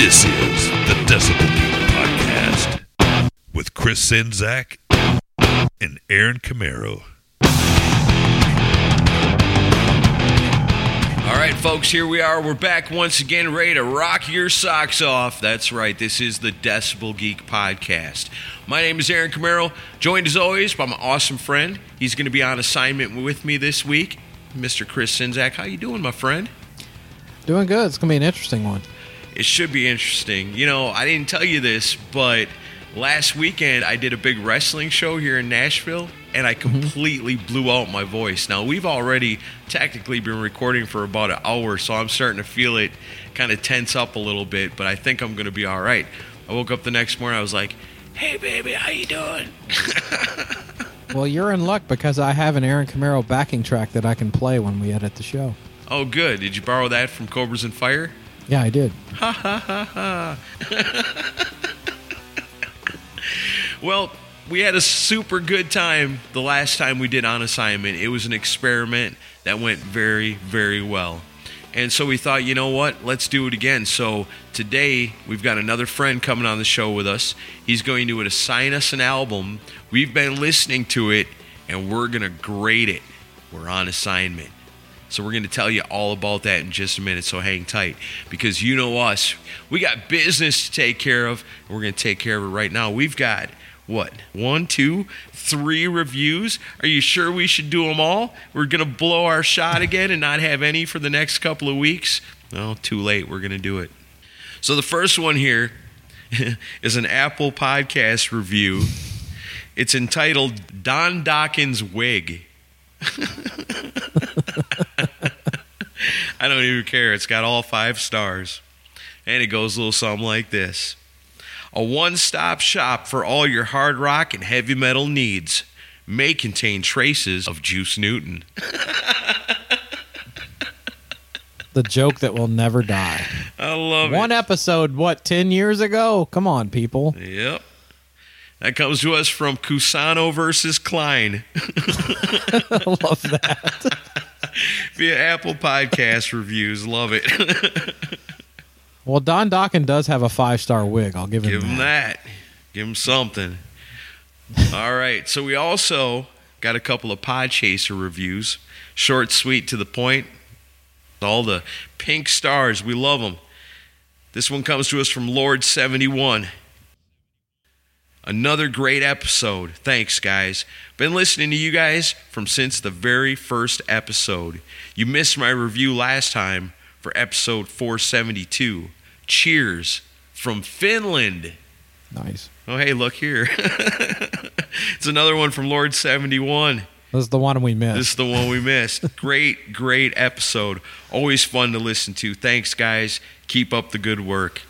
This is the Decibel Geek Podcast with Chris Czynszak and Aaron Camaro. All right, folks, here we are. We're back once again, ready to rock your socks off. That's right, this is the Decibel Geek Podcast. My name is Aaron Camaro, joined as always by my awesome friend. He's going to be on assignment with me this week, Mr. Chris Czynszak. How you doing, my friend? Doing good. It's gonna be an interesting one. It should be interesting. You know, I didn't tell you this, but last weekend I did a big wrestling show here in Nashville and I mm-hmm. completely blew out my voice. Now, we've already technically been recording for about an hour, so I'm starting to feel it kind of tense up a little bit, but I think I'm going to be all right. I woke up the next morning, I was like, "Hey baby, how you doing?" Well, you're in luck because I have an Aaron Camaro backing track that I can play when we edit the show. oh, good. Did you borrow that from Cobras and Fire? Yeah, I did. Well, we had a super good time the last time we did on assignment. It was an experiment that went very, very well. And so we thought, you know what? Let's do it again. So today we've got another friend coming on the show with us. He's going to assign us an album. We've been listening to it and we're going to grade it. We're on assignment. So we're going to tell you all about that in just a minute. So hang tight because you know us. We got business to take care of. And we're going to take care of it right now. We've got what? One, two, three reviews. Are you sure we should do them all? We're going to blow our shot again and not have any for the next couple of weeks? No, too late. We're going to do it. So the first one here is an Apple Podcast review. It's entitled Don Dokken's Wig. I don't even care. It's got all five stars. And it goes a little something like this A one stop shop for all your hard rock and heavy metal needs. May contain traces of Juice Newton. The joke that will never die. I love it. One it. episode, what, 10 years ago? Come on, people. Yep. That comes to us from Cusano versus Klein I love that. via Apple Podcast reviews. Love it. Well, Don Dokken does have a five star wig. I'll give him Give him that. that. Give him something. All right. So we also got a couple of Podchaser reviews. Short, sweet, to the point. All the pink stars. We love them. This one comes to us from Lord71. Another great episode. Thanks, guys. Been listening to you guys from since the very first episode. You missed my review last time for episode 472. Cheers from Finland. Nice. Oh, hey, look here. it's another one from Lord 71. This is the one we missed. This is the one we missed. great, great episode. Always fun to listen to. Thanks, guys. Keep up the good work.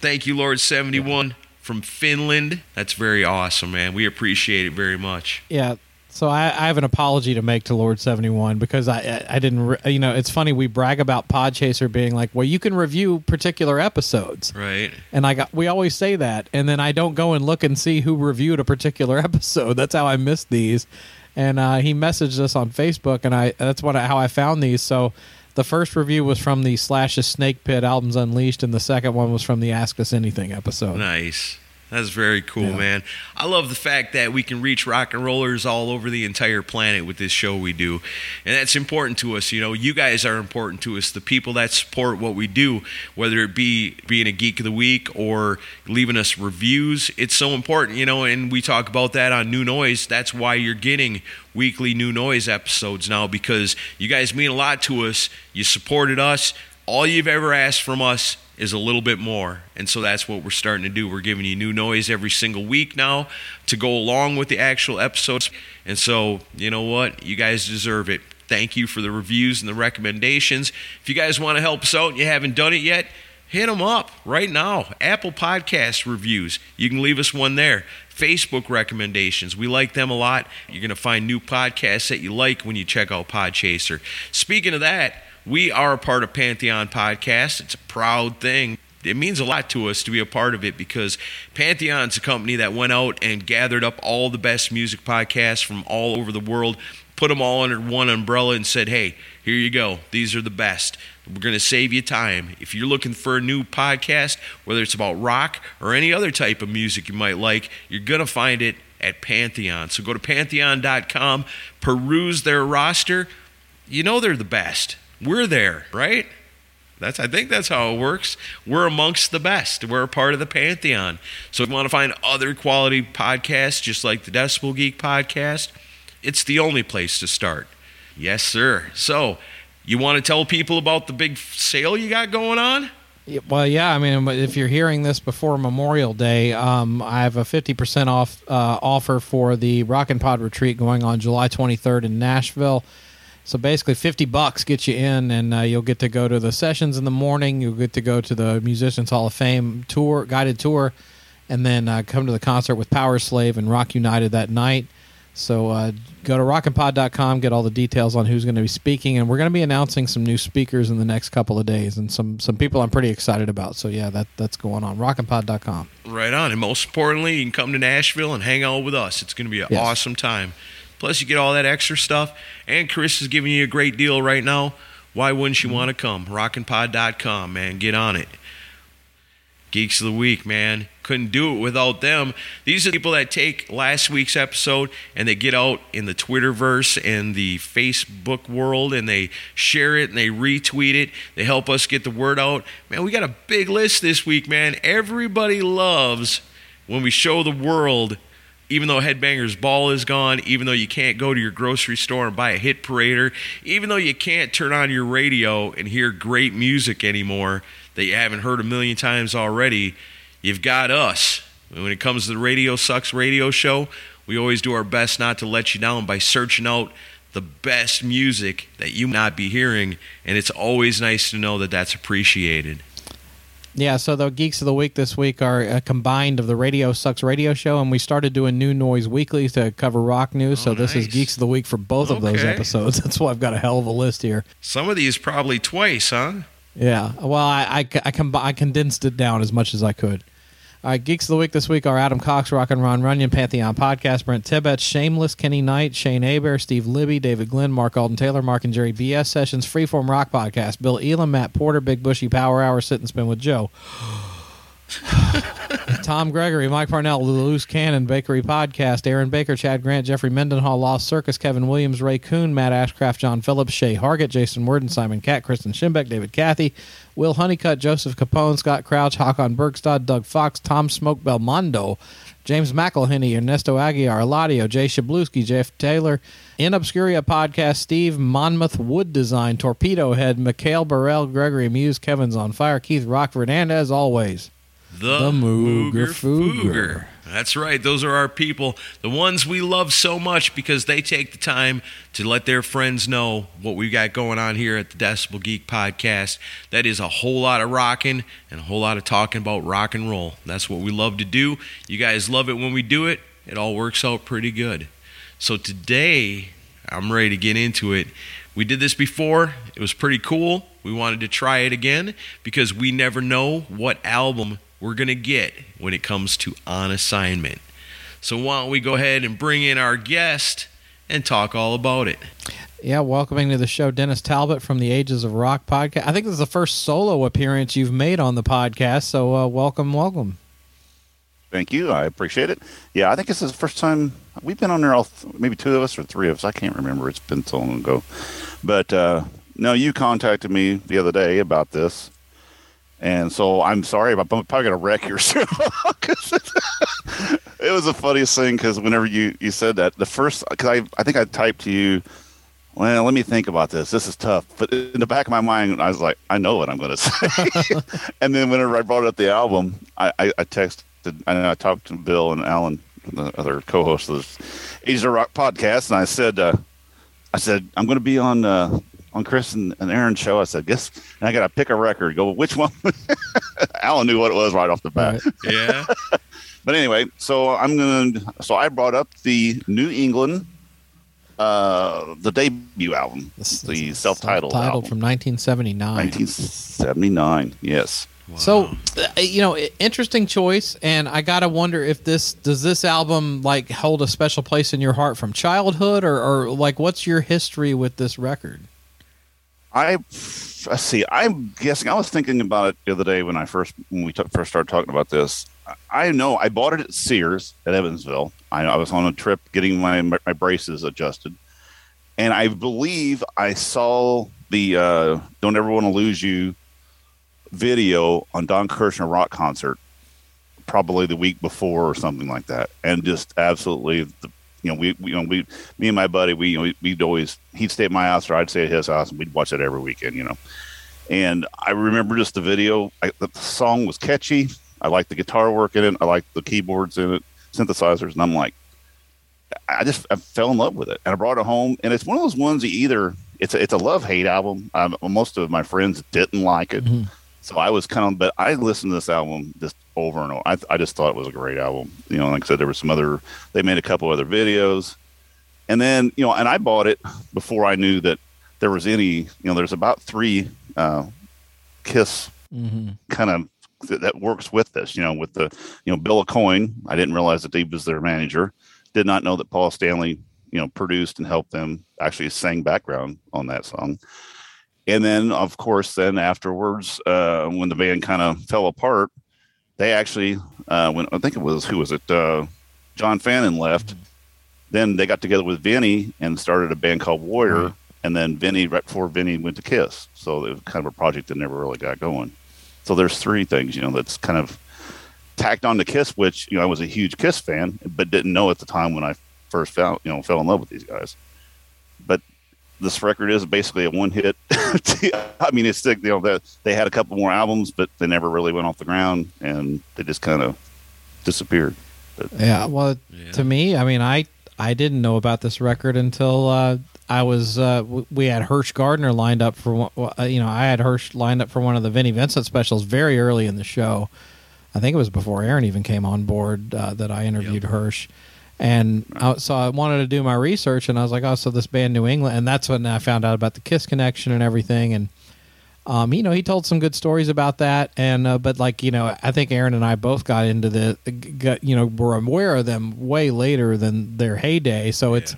Thank you, Lord 71 from Finland. That's very awesome, man. We appreciate it very much. yeah. So I, I have an apology to make to Lord Seventy One because I I, I didn't re- you know it's funny we brag about Podchaser being like well you can review particular episodes Right? and I got we always say that and then I don't go and look and see who reviewed a particular episode that's how I missed these and uh, he messaged us on Facebook and I that's what I, how I found these so the first review was from the Slash's Snake Pit albums Unleashed and the second one was from the Ask Us Anything episode Nice. That's very cool, Yeah. man. I love the fact that we can reach rock and rollers all over the entire planet with this show we do. And that's important to us. You know, you guys are important to us. The people that support what we do, whether it be being a geek of the week or leaving us reviews, it's so important, you know, and we talk about that on New Noise. That's why you're getting weekly New Noise episodes now because you guys mean a lot to us. You supported us. All you've ever asked from us is a little bit more. And so that's what we're starting to do. We're giving you new noise every single week now to go along with the actual episodes. And so, you know what? You guys deserve it. Thank you for the reviews and the recommendations. If you guys want to help us out and you haven't done it yet, hit them up right now. Apple Podcast reviews. You can leave us one there. Facebook recommendations. We like them a lot. You're going to find new podcasts that you like when you check out Podchaser. Speaking of that, we are a part of Pantheon Podcast. It's a proud thing. It means a lot to us to be a part of it because Pantheon's a company that went out and gathered up all the best music podcasts from all over the world, put them all under one umbrella, and said, hey, here you go. These are the best. We're going to save you time. If you're looking for a new podcast, whether it's about rock or any other type of music you might like, you're going to find it at Pantheon. So go to pantheon.com, peruse their roster. You know they're the best. We're there, right? That's I think that's how it works. We're amongst the best. We're a part of the pantheon. So if you want to find other quality podcasts just like the Decibel Geek podcast, it's the only place to start. Yes, sir. So, you want to tell people about the big sale you got going on? Well, yeah. I mean, if you're hearing this before Memorial Day, um, I have a 50% off uh, offer for the Rock and Pod retreat going on July 23rd in Nashville. So basically, 50 bucks gets you in, and uh, you'll get to go to the sessions in the morning. You'll get to go to the Musicians Hall of Fame tour, guided tour, and then uh, come to the concert with Power Slave and Rock United that night. So uh, go to rockandpod.com, get all the details on who's going to be speaking, and we're going to be announcing some new speakers in the next couple of days, and some some people I'm pretty excited about. So yeah, that that's going on. Rockandpod.com. Right on. And most importantly, you can come to Nashville and hang out with us. It's going to be an Yes. awesome time. Plus, you get all that extra stuff. And Chris is giving you a great deal right now. Why wouldn't you want to come? Rockandpod.com, man. Get on it. Geeks of the Week, man. Couldn't do it without them. These are the people that take last week's episode and they get out in the Twitterverse and the Facebook world and they share it and they retweet it. They help us get the word out. Man, we got a big list this week, man. Everybody loves when we show the world even though Headbangers Ball is gone, even though you can't go to your grocery store and buy a hit parader, even though you can't turn on your radio and hear great music anymore that you haven't heard a million times already, you've got us. When it comes to the Radio Sucks radio show, we always do our best not to let you down by searching out the best music that you might not be hearing, and it's always nice to know that that's appreciated. Yeah, so the geeks of the week this week are uh, combined of the Radio Sucks radio show, and we started doing New Noise Weekly to cover rock news. so Oh, this is. Geeks of the Week for both of those episodes. That's why I've got a hell of a list here. Some of these probably twice, huh? Yeah, well, I I, I, combi- I condensed it down as much as I could. All right, Geeks of the Week this week are Adam Cox, Rock and Ron Runyon, Pantheon Podcast, Brent Tibbet, Shameless, Kenny Knight, Shane Aber, Steve Libby, David Glenn, Mark Alden Taylor, Mark and Jerry BS Sessions, Freeform Rock Podcast, Bill Elam, Matt Porter, Big Bushy Power Hour, Sit and Spin with Joe. Tom Gregory, Mike Parnell, Loose Cannon, Bakery Podcast, Aaron Baker, Chad Grant, Jeffrey Mendenhall, Lost Circus, Kevin Williams, Ray Coon, Matt Ashcraft, John Phillips, Shay Hargett, Jason Worden, Simon Cat, Kristen Schimbeck, David Cathy, Will Honeycutt, Joseph Capone, Scott Crouch, Hakon Bergstad, Doug Fox, Tom Smoke Belmondo, James McElhenney, Ernesto Aguiar, Eladio, Jay Shabluski, Jeff Taylor, In Obscuria Podcast, Steve Monmouth Wood Design, Torpedo Head, Mikhail Burrell, Gregory Muse, Kevin's on Fire, Keith Rockford, and as always, The, The Mooger Mooger Fooger. Fooger. That's right. Those are our people, the ones we love so much because they take the time to let their friends know what we've got going on here at the Decibel Geek Podcast. That is a whole lot of rocking and a whole lot of talking about rock and roll. That's what we love to do. You guys love it when we do it. It all works out pretty good. So today, I'm ready to get into it. We did this before. It was pretty cool. We wanted to try it again because we never know what album we're going to get when it comes to On Assignment. So why don't we go ahead and bring in our guest and talk all about it? Yeah, welcoming to the show Dennis Talbot from the Ages of Rock podcast. I think this is the first solo appearance you've made on the podcast, so uh, welcome, welcome. Thank you. I appreciate it. Yeah, I think this is the first time we've been on there. All th- maybe two of us or three of us. I can't remember. It's been so long ago. But uh, no, you contacted me the other day about this, and so I'm sorry. but I'm probably going to wreck your show. it was the funniest thing because whenever you you said that the first because I I think I typed to you. Well, let me think about this. This is tough. But in the back of my mind, I was like, I know what I'm going to say. and then whenever I brought up the album, I, I, I texted, and I talked to Bill and Alan, the other co-hosts of this Ages of Rock podcast, and I said, uh, I said, I'm going to be on uh, on Chris and, and Aaron's show. I said, guess, and I got to pick a record. Go, which one? Alan knew what it was right off the bat. Right. Yeah. But anyway, so I'm gonna. So I brought up the New England, uh, the debut album, This- the this- self-titled, self-titled album, from 1979. 1979. Yes. So, uh, you know, interesting choice, and I gotta wonder if this does this album like hold a special place in your heart from childhood, or, or like what's your history with this record? I see. I'm guessing. I was thinking about it the other day when I first when we t- first started talking about this. I I know I bought it at Sears at Evansville. I, I was on a trip getting my my braces adjusted, and I believe I saw the uh, "Don't Ever Want to Lose You" video on Don Kirshner rock concert, probably the week before or something like that, and just absolutely the you know, we, we, you know, we, me and my buddy, we, you know, we'd always, he'd stay at my house or I'd stay at his house and we'd watch it every weekend, you know. And I remember just the video. I, the song was catchy. I liked the guitar work in it. I liked the keyboards in it, synthesizers. And I'm like, I just I fell in love with it. And I brought it home. And it's one of those ones that either, it's a, it's a love hate album. Um, most of my friends didn't like it. Mhm. So I was kind of, but I listened to this album just over and over. I, I just thought it was a great album. You know, like I said, there was some other, they made a couple other videos. And then, you know, and I bought it before I knew that there was any, you know, there's about three uh, Kiss Mm-hmm. kind of that, that works with this, you know, with the, you know, Bill Aucoin. I didn't realize that he was their manager. Did not know that Paul Stanley, you know, produced and helped them actually sang background on that song. And then, of course, then afterwards, uh, when the band kind of fell apart, they actually, uh, when I think it was who was it, uh, John Fannon left. Then they got together with Vinnie and started a band called Warrior. And then Vinnie, right before Vinnie went to Kiss, so it was kind of a project that never really got going. So there's three things, you know, that's kind of tacked on to Kiss, which you know I was a huge Kiss fan, but didn't know at the time when I first found, you know, fell in love with these guys. But this record is basically a one hit. I mean, it's you know that they had a couple more albums, but they never really went off the ground, and they just kind of disappeared. Yeah. Well, Yeah. to me, I mean, I I didn't know about this record until uh, I was uh, w- we had Hirsh Gardner lined up for one- uh, you know I had Hirsh lined up for one of the Vinnie Vincent specials very early in the show. I think it was before Aaron even came on board uh, that I interviewed Hirsh. And I, so I wanted to do my research, and I was like, "Oh, so this band New England," and that's when I found out about the Kiss connection and everything. And um, you know, he told some good stories about that, and uh, but like you know, I think Aaron and I both got into the, got, you know, were aware of them way later than their heyday. So it's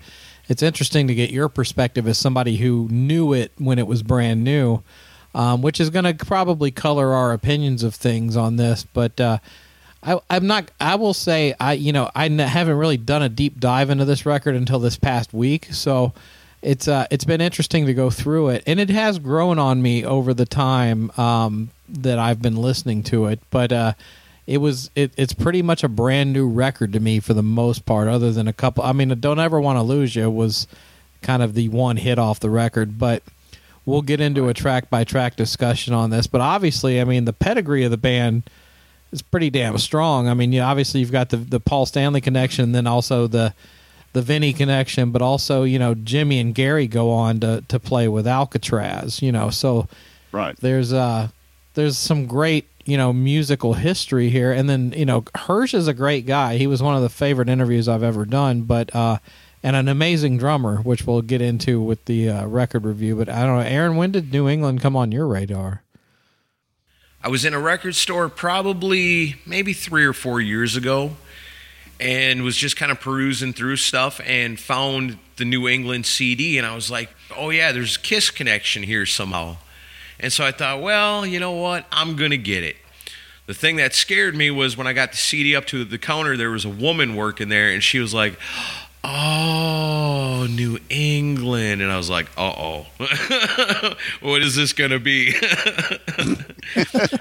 it's interesting to get your perspective as somebody who knew it when it was brand new, um, which is going to probably color our opinions of things on this. But uh, I, I'm not. I will say, I you know, I n- haven't really done a deep dive into this record until this past week, so it's uh, it's been interesting to go through it, and it has grown on me over the time um, that I've been listening to it. But uh, it was it, it's pretty much a brand new record to me for the most part, other than a couple. I mean, "Don't Ever Want to Lose You" was kind of the one hit off the record, but we'll get into a track by track discussion on this. But obviously, I mean, the pedigree of the band is pretty damn strong. I mean, yeah, obviously you've got the the Paul Stanley connection, then also the the Vinnie connection, but also you know Jimmy and Gary go on to to play with Alcatraz. You know, so Right. there's uh there's some great you know musical history here, and then you know Hirsh is a great guy. He was one of the favorite interviews I've ever done, but uh. And an amazing drummer, which we'll get into with the uh, record review. But I don't know, Aaron. When did New England come on your radar? I was in a record store probably maybe three or four years ago and was just kind of perusing through stuff and found the New England CD. And I was like, oh, yeah, there's a Kiss connection here somehow. And so I thought, well, you know what? I'm going to get it. The thing that scared me was when I got the CD up to the counter, there was a woman working there, and she was like, Oh, New England. And I was like, uh oh. what is this going to be?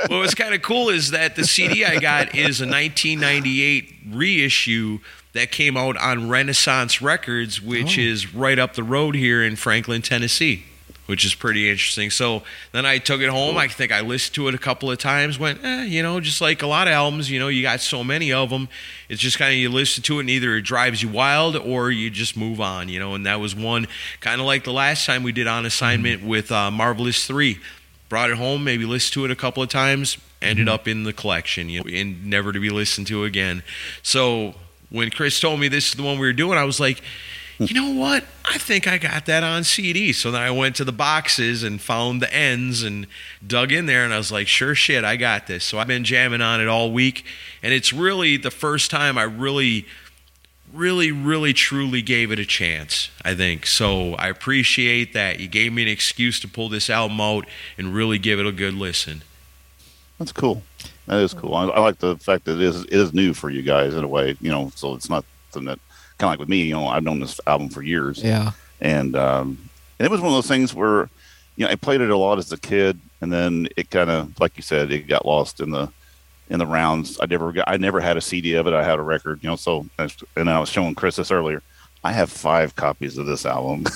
well, what's kind of cool is that the CD I got is a 1998 reissue that came out on Renaissance Records, which Oh. is right up the road here in Franklin, Tennessee. Which is pretty interesting. So then I took it home. I think I listened to it a couple of times. Went, eh, you know, just like a lot of albums, you know, you got so many of them. It's just kind of you listen to it, and either it drives you wild or you just move on, you know. And that was one kind of like the last time we did on assignment with uh, Marvelous Three. Brought it home, maybe listened to it a couple of times, ended up in the collection, you know, and never to be listened to again. So when Chris told me this is the one we were doing, I was like, you know what? I think I got that on CD. So then I went to the boxes and found the ends and dug in there, and I was like, sure shit, I got this. So I've been jamming on it all week, and it's really the first time I really, really, really, truly gave it a chance, I think. So I appreciate that. You gave me an excuse to pull this album out and really give it a good listen. That's cool. That is cool. I, I like the fact that it is it is new for you guys in a way. You know, so it's not something that kind of like with me. You know, I've known this album for years. Yeah. and um, and it was one of those things where you know I played it a lot as a kid, and then it kind of like you said, it got lost in the in the rounds. I never got, I never had a CD of it. I had a record, you know. So and I was showing Chris this earlier. I have five copies of this album.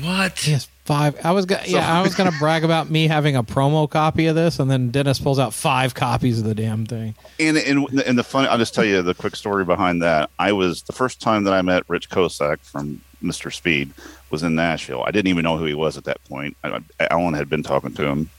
What? Yes, five. I was gonna, yeah, I was gonna brag about me having a promo copy of this, and then Dennis pulls out five copies of the damn thing. and and and the fun, I'll just tell you the quick story behind that. I was the first time that I met Rich Kosak from Mr. Speed was in Nashville. I didn't even know who he was at that point. I, Alan had been talking to him,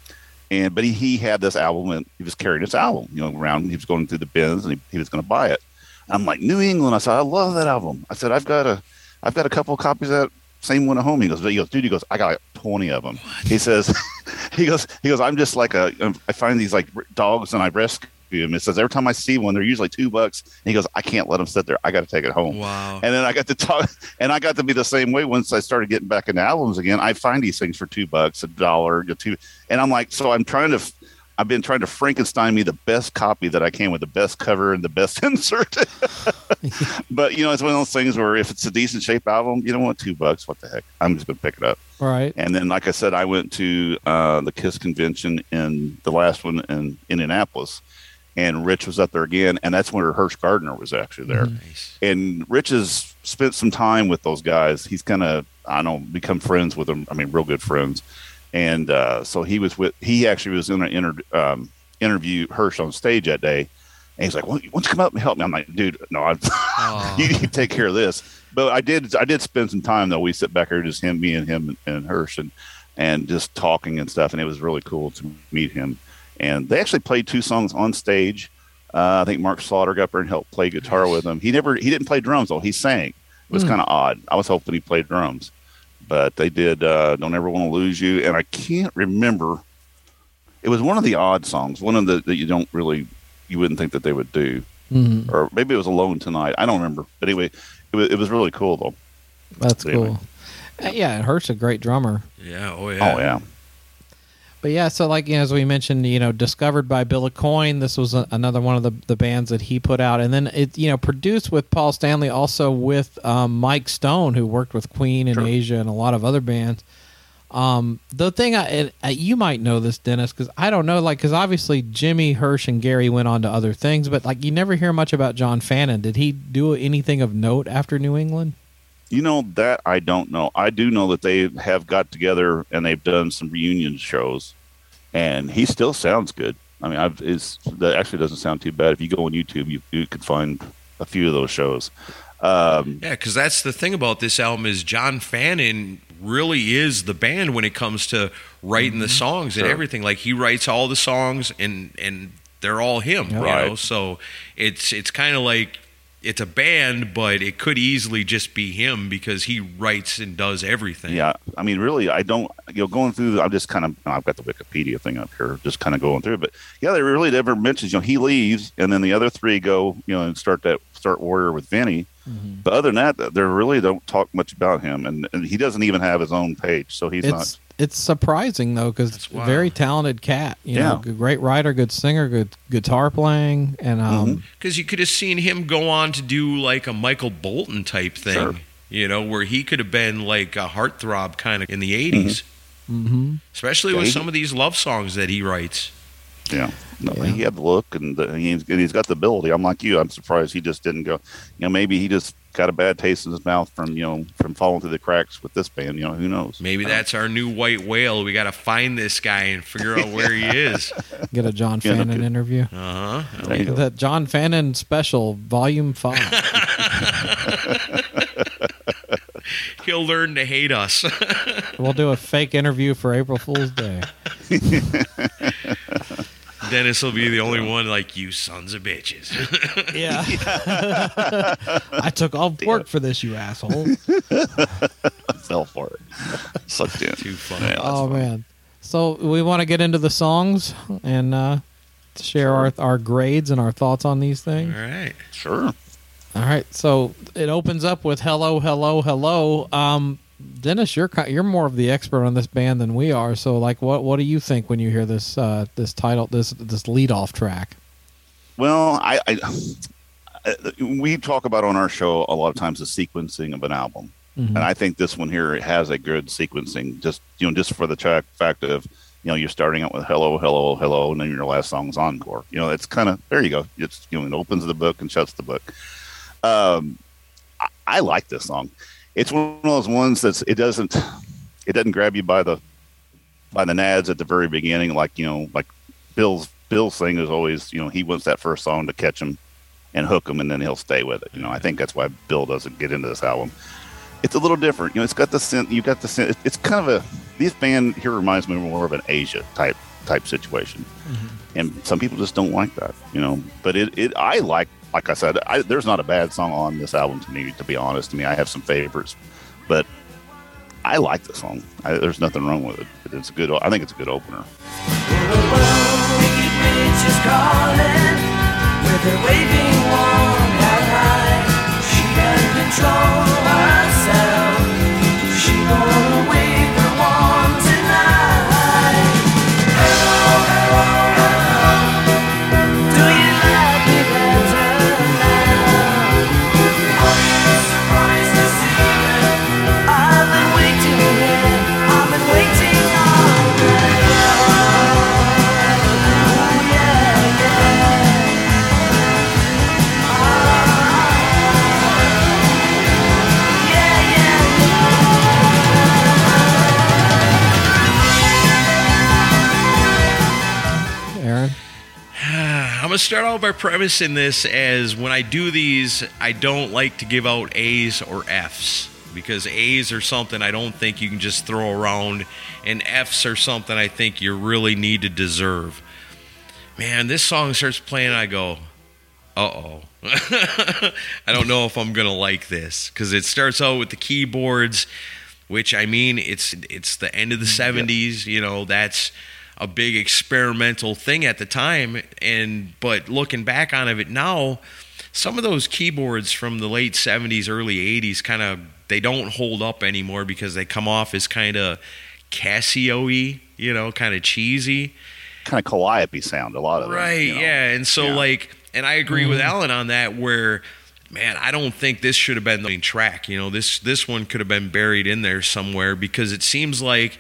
and but he, he had this album and he was carrying this album, you know, around. He was going through the bins and he, he was going to buy it. I'm like New England. I said I love that album. I said I've got a I've got a couple of copies of that same one at home. He goes, he goes, dude. He goes, I got like 20 of them. He says, he goes, he goes. I'm just like a. Um, I find these like dogs and I rescue them. It says every time I see one, they're usually two bucks. And he goes, I can't let them sit there. I got to take it home. Wow. And then I got to talk, and I got to be the same way once I started getting back into albums again. I find these things for two bucks, a dollar, two, and I'm like, so I'm trying to. I've been trying to Frankenstein me the best copy that I can with the best cover and the best insert. but you know, it's one of those things where if it's a decent shape album, you don't want two bucks. What the heck? I'm just gonna pick it up. Right. And then, like I said, I went to uh, the Kiss convention in the last one in Indianapolis, and Rich was up there again, and that's where Hirsh Gardner was actually there. Nice. And Rich has spent some time with those guys. He's kind of, I don't know, become friends with them. I mean, real good friends. And uh, so he was with, he actually was in an inter, um, interview Hirsh on stage that day. And he's like, well, why don't you come up and help me? I'm like, dude, no, I, you, you take care of this. But I did, I did spend some time though. We sit back here, just him, me and him and, and Hirsh and, and just talking and stuff. And it was really cool to meet him. And they actually played two songs on stage. Uh, I think Mark Slaughter got up there and helped play guitar with him. He never, he didn't play drums though. He sang. It was kind of odd. I was hoping he played drums, but they did. Uh, Don't ever want to lose you. And I can't remember. It was one of the odd songs. One of the that you don't really, you wouldn't think that they would do, Mhm. or maybe it was Alone Tonight. I don't remember. But anyway, it was, it was really cool though. That's Anyway. cool. Uh, Yeah, and Hurt's a great drummer. Yeah. Oh yeah. Oh yeah. But yeah, so like you know, as we mentioned, you know, discovered by Bill Aucoin. This was a, another one of the the bands that he put out, and then it you know produced with Paul Stanley, also with um, Mike Stone, who worked with Queen and Sure. Asia and a lot of other bands. Um, the thing I it, uh, you might know this, Dennis, because I don't know, like, because obviously Jimmy Hirsh and Gary went on to other things, but like you never hear much about John Fannon. Did he do anything of note after New England? You know that I don't know. I do know that they have got together and they've done some reunion shows, and he still sounds good. I mean, I've is that actually doesn't sound too bad. If you go on YouTube, you, you could find a few of those shows. Um, Yeah, because that's the thing about this album is John Fannon really is the band when it comes to writing the songs and everything. Like he writes all the songs and and they're all him, you Right. know. So it's it's kind of like it's a band, but it could easily just be him because he writes and does everything. yeah, I mean, really, I don't. You know, going through, I'm just kind of. I've got the Wikipedia thing up here, just kind of going through. But yeah, they really never mentions. You know, he leaves, and then the other three go. You know, and start that start Warrior with Vinnie. Mm-hmm. But other than that, they really don't talk much about him, and, and he doesn't even have his own page, so he's it's not. It's surprising though because That's wild. very talented cat you know Yeah. good- great writer good singer good guitar playing and Mm-hmm. um Because you could have seen him go on to do like a Michael Bolton type thing, Sure. you know, where he could have been like a heartthrob kind of in the 80s, mhm. especially Yeah, with he- some of these love songs that he writes. Yeah, no, Yeah. he had the look and the, he's, and he's got the ability. I'm like you. I'm surprised he just didn't go. You know, maybe he just got a bad taste in his mouth from you know from falling through the cracks with this band. You know, who knows? Maybe that's our new white whale. We got to find this guy and figure out where he is. Get a John Yeah, Fannon okay. interview. Uh huh. There you go. The John Fannon special, volume five. He'll learn to hate us. we'll do a fake interview for April Fool's Day. Dennis will be the only one like you sons of bitches. Yeah. I took off work for this, you asshole. fell for it. Sucked in. Too funny. Yeah, oh funny. man. So we want to get into the songs and uh, share our our grades and our thoughts on these things. All right. Sure. All right. So it opens up with "Hello, Hello, Hello." Um, Dennis, you're you're more of the expert on this band than we are. So like, what what do you think when you hear this uh, this title this this lead off track? Well, I, I, I we talk about on our show a lot of times the sequencing of an album, Mhm. and I think this one here has a good sequencing. Just you know, just for the tra- fact of you know you're starting out with hello, hello, hello, and then your last song's encore. You know, it's kind of there. You go. It's you know, it opens the book and shuts the book. Um, I, I like this song. It's one of those ones that's it doesn't it doesn't grab you by the by the nads at the very beginning, like you know, like Bill's Bill's thing is always, you know, he wants that first song to catch him and hook him, and then he'll stay with it. You know, I think that's why Bill doesn't get into this album. It's a little different. You know, it's got the synth. You got the synth. It's kind of a this band here reminds me more of an Asia type type situation, mm-hmm. and some people just don't like that. You know, but it it I like. Like I said, I, there's not a bad song on this album to me. To be honest, to me, I have some favorites, but I like the song. I, there's nothing wrong with it. It's a good. I think it's a good opener. Start out by premising this as when I do these, I don't like to give out A's or F's because A's are something I don't think you can just throw around, and F's are something I think you really need to deserve. Man, this song starts playing, I go, uh oh. I don't know if I'm going to like this because it starts out with the keyboards, which I mean, it's it's the end of the 70s, you know, that's a big experimental thing at the time and but looking back on it now some of those keyboards from the late 70s early 80s kind of they don't hold up anymore because they come off as kind of casio-y you know kind of cheesy kind of calliope sound. A lot of them, right you know. yeah and so Yeah. like and i agree with mm-hmm. alan on that where man i don't think this should have been the main track you know this this one could have been buried in there somewhere because it seems like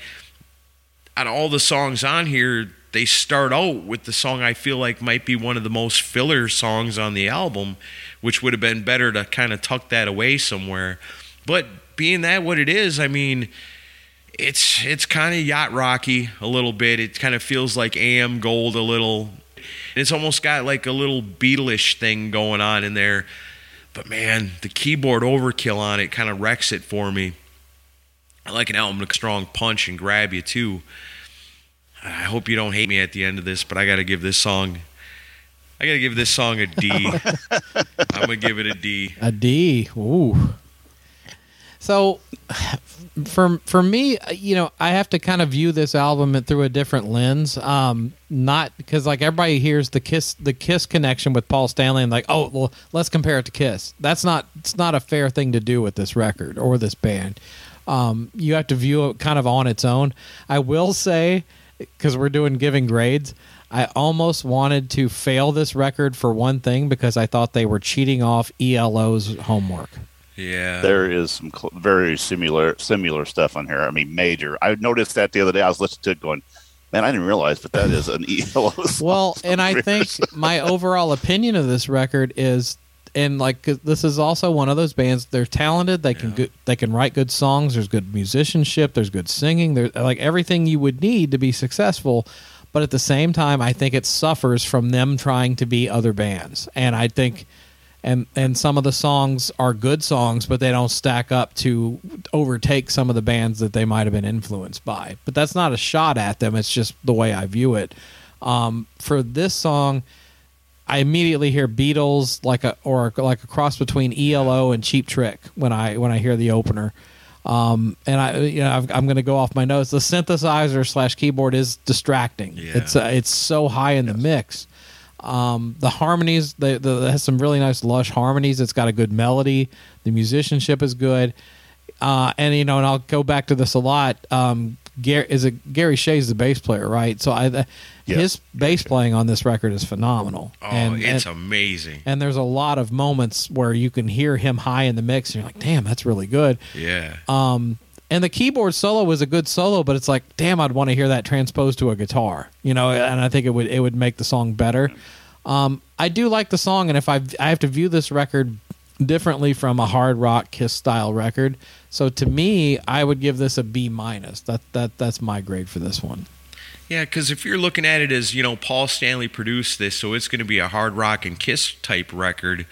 out of all the songs on here they start out with the song i feel like might be one of the most filler songs on the album which would have been better to kind of tuck that away somewhere but being that what it is i mean it's it's kind of yacht rocky a little bit. It kind of feels like AM Gold a little. It's almost got like a little Beatlish thing going on in there. But man, the keyboard overkill on it kind of wrecks it for me. I like an album with a strong punch and grab you too. I hope you don't hate me at the end of this, but I got to give this song. I got to give this song a D. I'm gonna give it a D. a D. Ooh. So, for for me, you know, I have to kind of view this album through a different lens. Um, not because like everybody hears the Kiss the Kiss connection with Paul Stanley and like, oh, well, let's compare it to Kiss. That's not it's not a fair thing to do with this record or this band. Um, you have to view it kind of on its own. I will say, because we're doing giving grades. I almost wanted to fail this record for one thing because I thought they were cheating off ELO's homework. Yeah. There is some cl- very similar similar stuff on here. I mean, major. I noticed that the other day. I was listening to it, going, "Man, I didn't realize, but that is an ELO." song." Well, and I think my overall opinion of this record is and like this is also one of those bands. They're talented. They can good. They can write good songs. There's good musicianship. There's good singing. There's like everything you would need to be successful. But at the same time, I think it suffers from them trying to be other bands. And I think, and and some of the songs are good songs, but they don't stack up to overtake some of the bands that they might have been influenced by. But that's not a shot at them. It's just the way I view it. Um, for this song, I immediately hear Beatles like a or like a cross between ELO and Cheap Trick when I when I hear the opener. Um, and I you know I've, I'm going to go off my notes. The synthesizer slash keyboard is distracting. Yeah. It's uh, it's so high in the mix. Um, the harmonies, the, the it has some really nice lush harmonies. It's got a good melody. The musicianship is good. Uh, and you know, and I'll go back to this a lot. Um, Gary, is it Gary Shea's the bass player, right? So I, Yes. his bass playing on this record is phenomenal. Oh, and, it's and, amazing. and there's a lot of moments where you can hear him high in the mix, and you're like, "Damn, that's really good." yeah. Um, and the keyboard solo was a good solo, but it's like, damn, I'd want to hear that transposed to a guitar, you know. And I think it would it would make the song better. Um, I do like the song, and if I I have to view this record differently from a hard rock Kiss style record, so to me, I would give this a B minus. That that that's my grade for this one. Yeah, because if you're looking at it as, you know, Paul Stanley produced this, so it's going to be a hard rock and Kiss type record,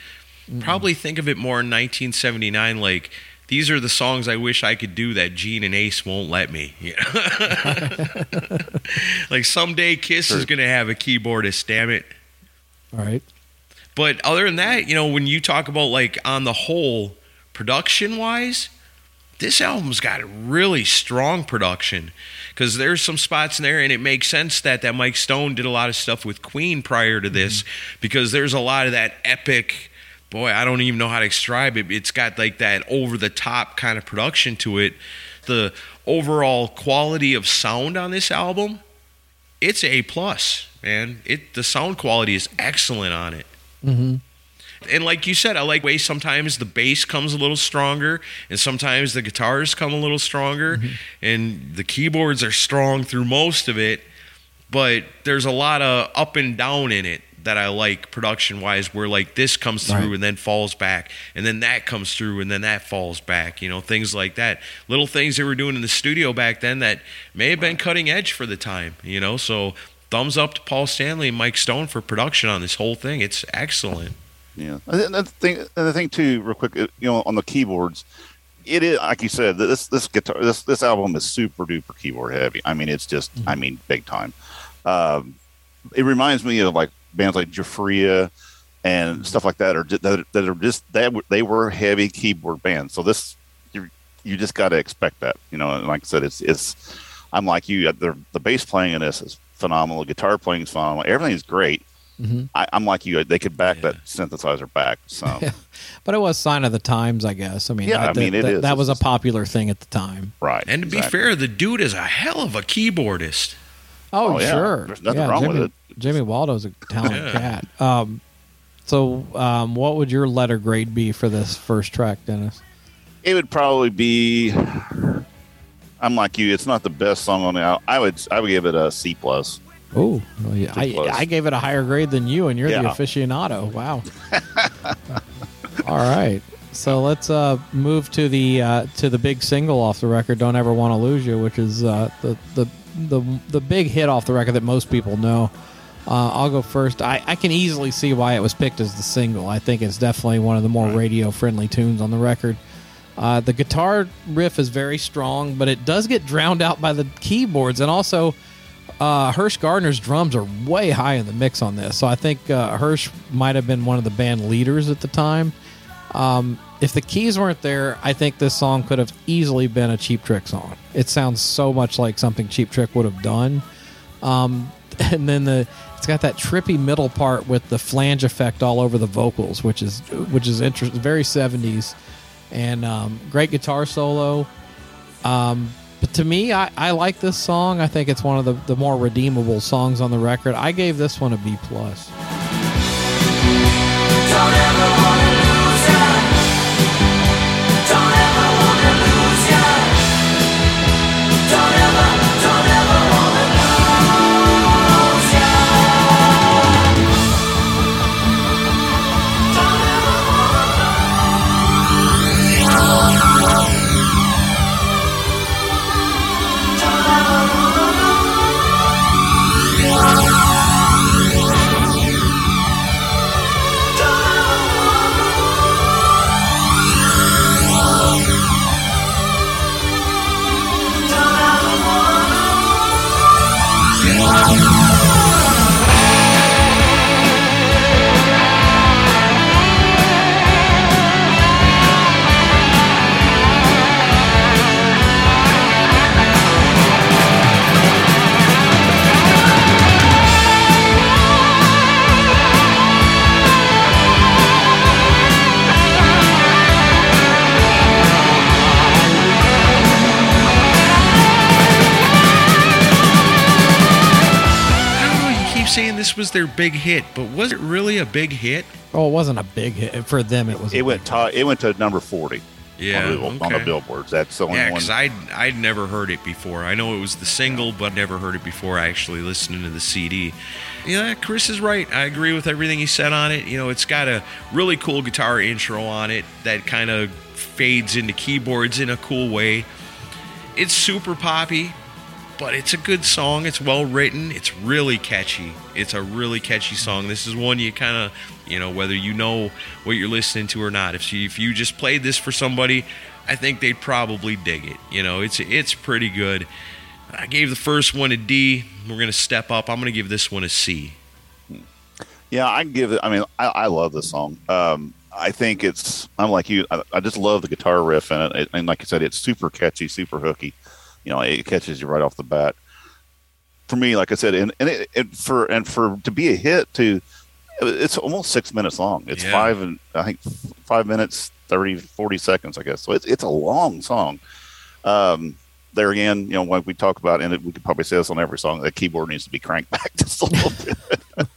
probably think of it more in 1979 like, these are the songs I wish I could do that Gene and Ace won't let me. You know? like someday Kiss is going to have a keyboardist, damn it. All right. But other than that, you know, when you talk about like on the whole, production wise, this album's got a really strong production because there's some spots in there, and it makes sense that that Mike Stone did a lot of stuff with Queen prior to this mm-hmm. because there's a lot of that epic. Boy, I don't even know how to describe it. It's got like that over the top kind of production to it. The overall quality of sound on this album, it's a plus, man. It the sound quality is excellent on it. Mm-hmm. And like you said, I like way sometimes the bass comes a little stronger, and sometimes the guitars come a little stronger, and the keyboards are strong through most of it. But there's a lot of up and down in it that I like production wise, where like this comes through Right. and then falls back, and then that comes through and then that falls back. You know, things like that. Little things they were doing in the studio back then that may have been cutting edge for the time. You know, so thumbs up to Paul Stanley and Mike Stone for production on this whole thing. It's excellent. Yeah, and the thing, and the thing too, real quick, you know, on the keyboards, it is like you said. This this guitar, this this album is super duper keyboard heavy. I mean, it's just, I mean, big time. Um, it reminds me of like bands like Giuffria and stuff like that, or that, that are just that they were heavy keyboard bands. So this, you you just got to expect that, you know. And like I said, it's it's. I'm like you. The the bass playing in this is phenomenal. Guitar playing is phenomenal. Everything's great. Mhm. I, I'm like you. They could back Yeah. that synthesizer back. So But it was sign of the times, I guess. I mean, Yeah, I that, mean, it that, is. that was a popular thing at the time. right. And to be fair, the dude is a hell of a keyboardist. Oh, Oh, yeah. sure. There's nothing yeah, wrong Jimmy, with it. Jimmy Waldo's a talented Yeah. cat. Um, so, um, what would your letter grade be for this first track, Dennis? it would probably be. I'm like you. It's not the best song on the album. I would I would give it a C plus. Oh, well, yeah, I. I gave it a higher grade than you, and you're the aficionado. Wow. All right. So let's uh, move to the uh, to the big single off the record. Don't ever want to lose you, which is uh, the the the the big hit off the record that most people know. Uh, I'll go first. I, I can easily see why it was picked as the single. I think it's definitely one of the more radio friendly tunes on the record. Uh, the guitar riff is very strong, but it does get drowned out by the keyboards, and also uh, Hirsh Gardner's drums are way high in the mix on this. So I think uh, Hirsh might have been one of the band leaders at the time. Um, if the keys weren't there, I think this song could have easily been a Cheap Trick song. It sounds so much like something Cheap Trick would have done. Um, and then the it's got that trippy middle part with the flange effect all over the vocals, which is which is interesting, very seventies, and um, great guitar solo. Um, but to me, I, I like this song. I think it's one of the, the more redeemable songs on the record. I gave this one a B plus. Was their big hit, but was it really a big hit? Oh, it wasn't a big hit for them. It was. a It went big to, it went to number forty. Yeah, on the, on the billboards. That's the only Yeah, one. because I'd, I'd never heard it before. I know it was the single, but never heard it before actually listening to the CD. Yeah, Chris is right. I agree with everything he said on it. You know, it's got a really cool guitar intro on it that kind of fades into keyboards in a cool way. It's super poppy, but it's a good song. It's well written. It's really catchy. It's a really catchy song. This is one you kind of, you know, whether you know what you're listening to or not. If you, if you just played this for somebody, I think they'd probably dig it. You know, it's it's pretty good. I gave the first one a D. We're gonna step up. I'm gonna give this one a C. Yeah, I give it. I mean, I, I love this song. Um, I think it's. I'm like you. I, I just love the guitar riff in it, and like I said, it's super catchy, super hooky. You know, it catches you right off the bat. For me, like I said, and, and it, it for and for to be a hit, to it's almost six minutes long. It's Yeah. five and I think five minutes 30, 40 seconds, I guess. So it's it's a long song. Um, there again, you know, when we talk about, and we could probably say this on every song, the keyboard needs to be cranked back just a little bit.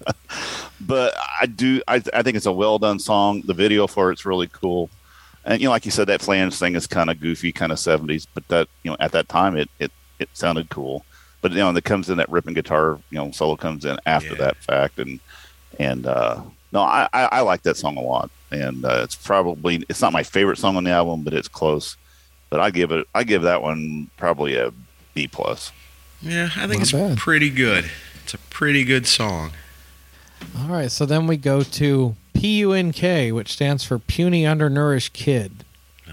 but I do, I, I think it's a well done song. The video for it's really cool. And, you know, like you said, that flange thing is kind of goofy, kind of 70s, but that, you know, at that time it, it, it sounded cool. But, you know, and it comes in that ripping guitar, you know, solo comes in after Yeah. that fact. And, and, uh, no, I, I, I like that song a lot. And, uh, it's probably, it's not my favorite song on the album, but it's close. But I give it, I give that one probably a B plus. Yeah, I think Not it's bad. pretty good. It's a pretty good song. All right, so then we go to PUNK, which stands for Puny Undernourished Kid.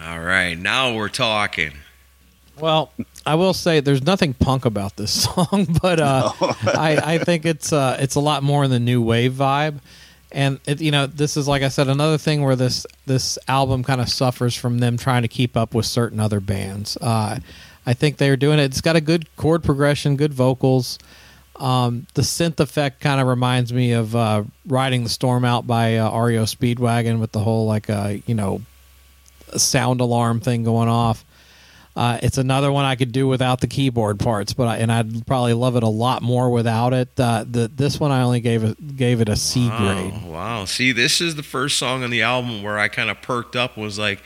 All right, now we're talking. Well, I will say there's nothing punk about this song, but uh, I, I think it's uh, it's a lot more in the new wave vibe. And it, you know, this is like I said, another thing where this this album kind of suffers from them trying to keep up with certain other bands. Uh, I think they're doing it. It's got a good chord progression, good vocals. Um, the synth effect kind of reminds me of uh, "Riding the Storm Out" by uh, REO Speedwagon with the whole like uh, you know sound alarm thing going off. Uh, it's another one I could do without the keyboard parts, but I, and I'd probably love it a lot more without it. Uh, the this one I only gave it gave it a C grade. Wow, wow. See, this is the first song on the album where I kind of perked up was like,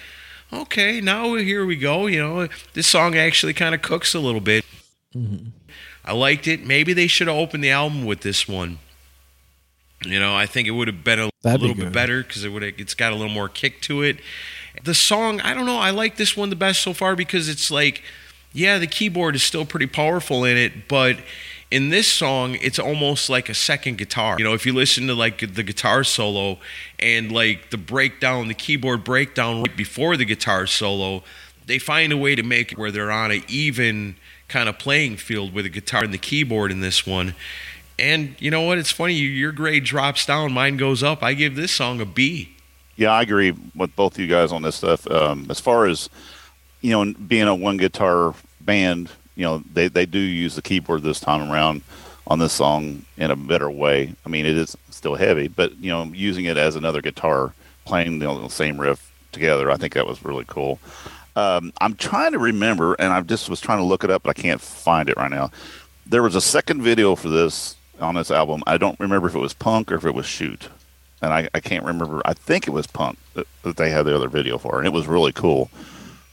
okay, now here we go. You know, this song actually kind of cooks a little bit. I liked it. Maybe they should have opened the album with this one. You know, I think it would have been a That'd be little bit better because it would it's got a little more kick to it. The song, I don't know. I like this one the best so far because it's like, yeah, the keyboard is still pretty powerful in it, but in this song, it's almost like a second guitar. You know, if you listen to like the guitar solo and like the breakdown, the keyboard breakdown right before the guitar solo, they find a way to make it where they're on an even kind of playing field with the guitar and the keyboard in this one. And you know what? It's funny. Your grade drops down, mine goes up. I give this song a B. Yeah, I agree with both of you guys on this stuff. Um, as far as you know, being a one guitar band, you know, they they do use the keyboard this time around on this song in a better way. I mean, it is still heavy, but you know, using it as another guitar, playing the same riff together, I think that was really cool. Um, I'm trying to remember, and I just was trying to look it up, but I can't find it right now. There was a second video for this on this album. I don't remember if it was Punk or if it was Shoot and I, I can't remember. I think it was Punk that, they had the other video for, and it was really cool.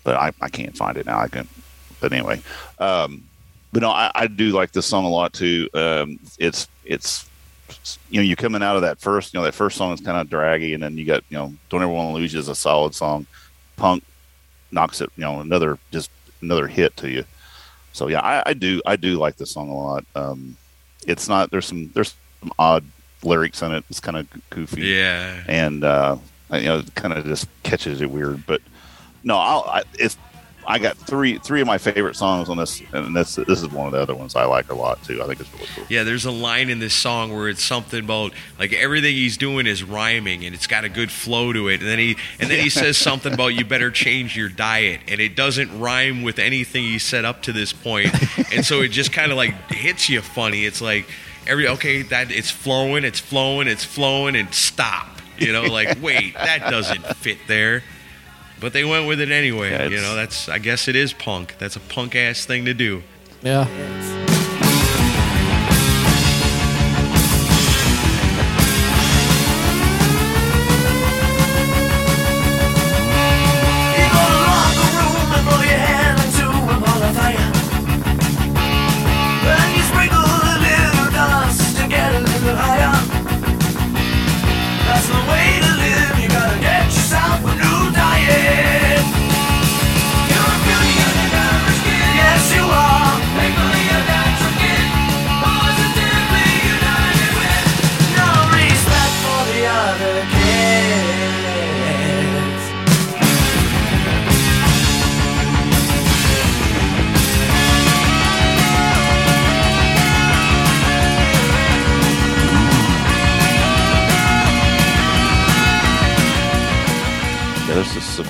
But I, I can't find it now. I can, but anyway, um, but no, I, I do like this song a lot too. Um, it's it's you know you're coming out of that first you know that first song is kind of draggy, and then you got you know Don't Ever Want to Lose You is a solid song. Punk knocks it you know another just another hit to you. So yeah, I, I do I do like this song a lot. Um, it's not there's some there's some odd lyrics in it. It's kind of goofy Yeah. and uh, you know, it kind of just catches it weird. But no, I'll, I, it's I got three three of my favorite songs on this, and this this is one of the other ones I like a lot too. I think it's really cool. Yeah, there's a line in this song where it's something about like everything he's doing is rhyming and it's got a good flow to it. And then he and then he says something about you better change your diet and it doesn't rhyme with anything he said up to this point. And so it just kind of like hits you funny. It's like every okay, that it's flowing, it's flowing, it's flowing and stop. You know, like wait, that doesn't fit there. But they went with it anyway. Yeah, you know, that's I guess it is punk. That's a punk ass thing to do. Yeah.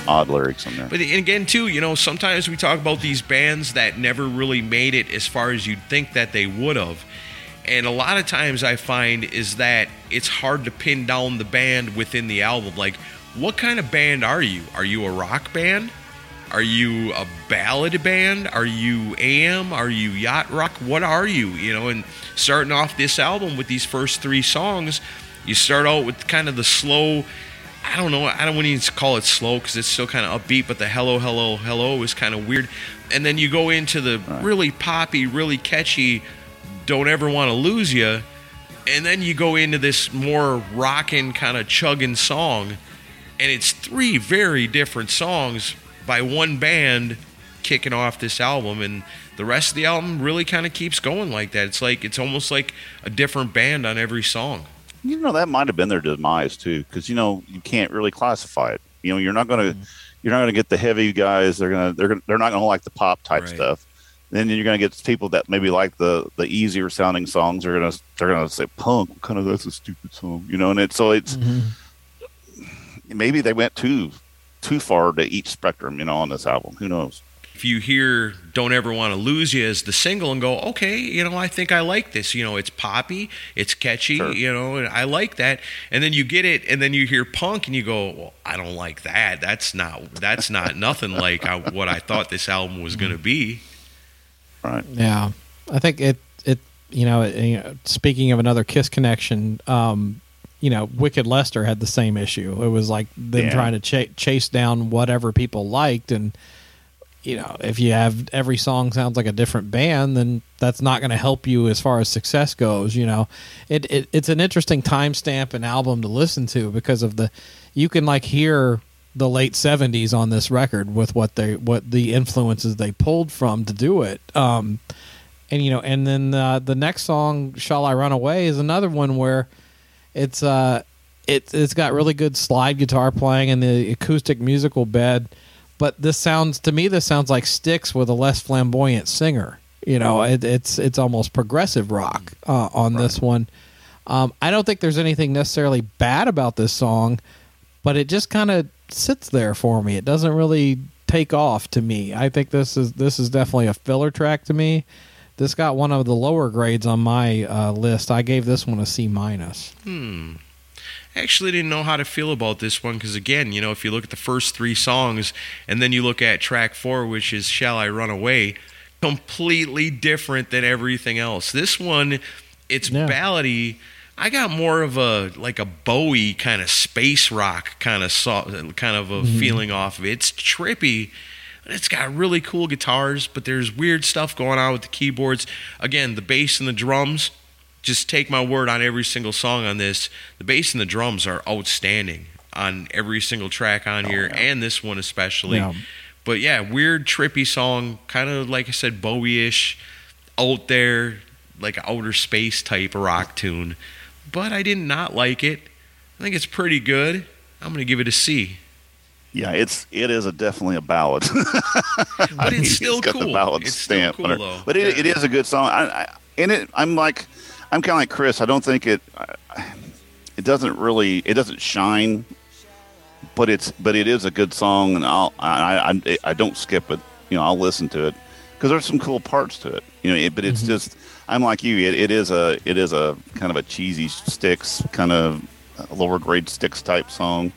Odd lyrics in there. But again, too, you know, sometimes we talk about these bands that never really made it as far as you'd think that they would have. And a lot of times I find is that it's hard to pin down the band within the album. Like, what kind of band are you? Are you a rock band? Are you a ballad band? Are you AM? Are you yacht rock? What are you? You know, and starting off this album with these first three songs, you start out with kind of the slow, I don't know. I don't want to call it slow because it's still kind of upbeat, but the hello, hello, hello is kind of weird. And then you go into the really poppy, really catchy, don't ever want to lose you. And then you go into this more rocking, kind of chugging song. And it's three very different songs by one band kicking off this album. And the rest of the album really kind of keeps going like that. It's like, it's almost like a different band on every song. You know that might have been their demise too, because you know you can't really classify it. You know, you're not gonna mm. you're not gonna get the heavy guys. They're gonna they're gonna, they're not gonna like the pop type Right. stuff. Then you're gonna get people that maybe like the the easier sounding songs. They're gonna they're gonna say punk. What kind of that's a stupid song, you know. And it's so it's mm-hmm. maybe they went too too far to each spectrum, you know, on this album. Who knows? If you hear "Don't Ever Want to Lose You" as the single and go, okay, you know, I think I like this. You know, it's poppy, it's catchy, Sure. you know, and I like that. And then you get it, and then you hear punk, and you go, well, I don't like that. That's not that's not nothing like I, what I thought this album was going to be. Right? Yeah, I think it it you know, it, you know speaking of another Kiss connection, um, you know, Wicked Lester had the same issue. It was like them Yeah. trying to ch- chase down whatever people liked, and you know, if you have every song sounds like a different band, then that's not going to help you as far as success goes. You know, it, it it's an interesting timestamp and album to listen to because of the you can like hear the late 70s on this record with what they what the influences they pulled from to do it um and you know and then uh, the next song shall i run away is another one where it's uh it, it's got really good slide guitar playing and the acoustic musical bed but this sounds to me this sounds like Styx with a less flamboyant singer. You know it, it's it's almost progressive rock uh, on this one. Um, i don't think there's anything necessarily bad about this song but it just kind of sits there for me. It doesn't really take off to me. I think this is this is definitely a filler track to me. This got one of the lower grades on my uh, list. I gave this one a c minus. I actually didn't know how to feel about this one because, again, you know, if you look at the first three songs and then you look at track four, which is Shall I Run Away, completely different than everything else. This one, it's Yeah. ballady. I got more of a like a Bowie kind of space rock kind of so, kind of a mm-hmm. feeling off of it. It's trippy. It's got really cool guitars, but there's weird stuff going on with the keyboards. Again, the bass and the drums, just take my word on every single song on this. The bass and the drums are outstanding on every single track on oh, here, and this one especially. Yeah. But yeah, weird, trippy song, kind of like I said, Bowie-ish, out there, like outer space type rock tune. But I did not like it. I think it's pretty good. I'm gonna give it a C. Yeah, it's it is a definitely a ballad. But it's still it's got cool. the ballad it's still stamp cool on it. though. But it, it is a good song. I, I, and it, I'm like, I'm kind of like Chris. I don't think it, it doesn't really, it doesn't shine, but it's, but it is a good song, and I'll, I, I, I don't skip it. You know, I'll listen to it because there's some cool parts to it. You know, it, but it's just, I'm like you. It, it is a, it is a kind of a cheesy Styx kind of lower grade Styx type song,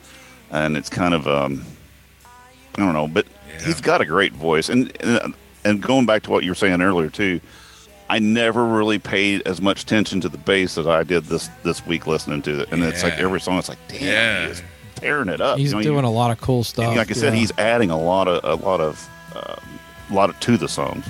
and it's kind of, um, I don't know, but he's got a great voice, and and going back to what you were saying earlier too, I never really paid as much attention to the bass as I did this this week listening to it, and it's like every song, it's like, damn, Yeah. he is tearing it up. he's You know, doing you- a lot of cool stuff like I said, yeah. he's adding a lot of a lot of uh, a lot of to the songs.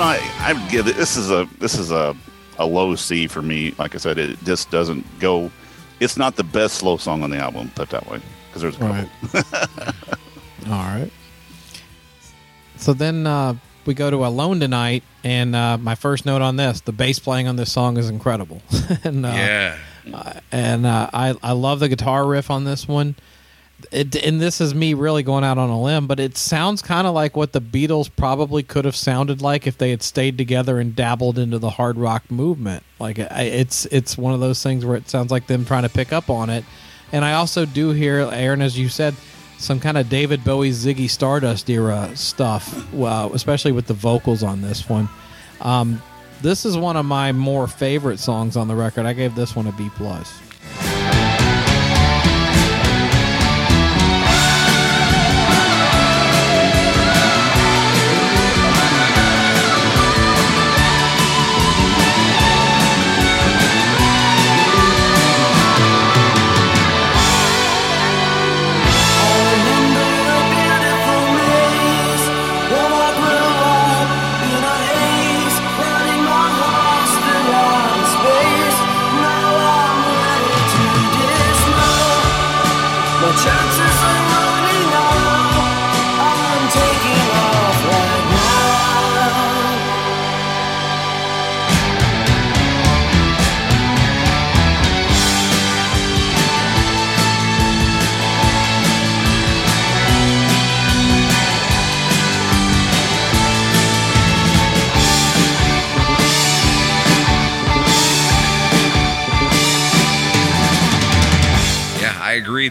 Not. I would give it. This is a this is a a low C for me. Like I said, it just doesn't go. It's not the best slow song on the album. Put that way, because there's a couple. Right. All right. So then uh, we go to Alone Tonight, and uh, my first note on this: the bass playing on this song is incredible. and, uh, yeah. and uh, I I love the guitar riff on this one. It, and this is me really going out on a limb, but it sounds kind of like what the Beatles probably could have sounded like if they had stayed together and dabbled into the hard rock movement. Like it's it's one of those things where it sounds like them trying to pick up on it. And I also do hear Aaron, as you said, some kind of David Bowie, Ziggy Stardust era stuff. Well, especially with the vocals on this one. Um, this is one of my more favorite songs on the record. I gave this one a B plus.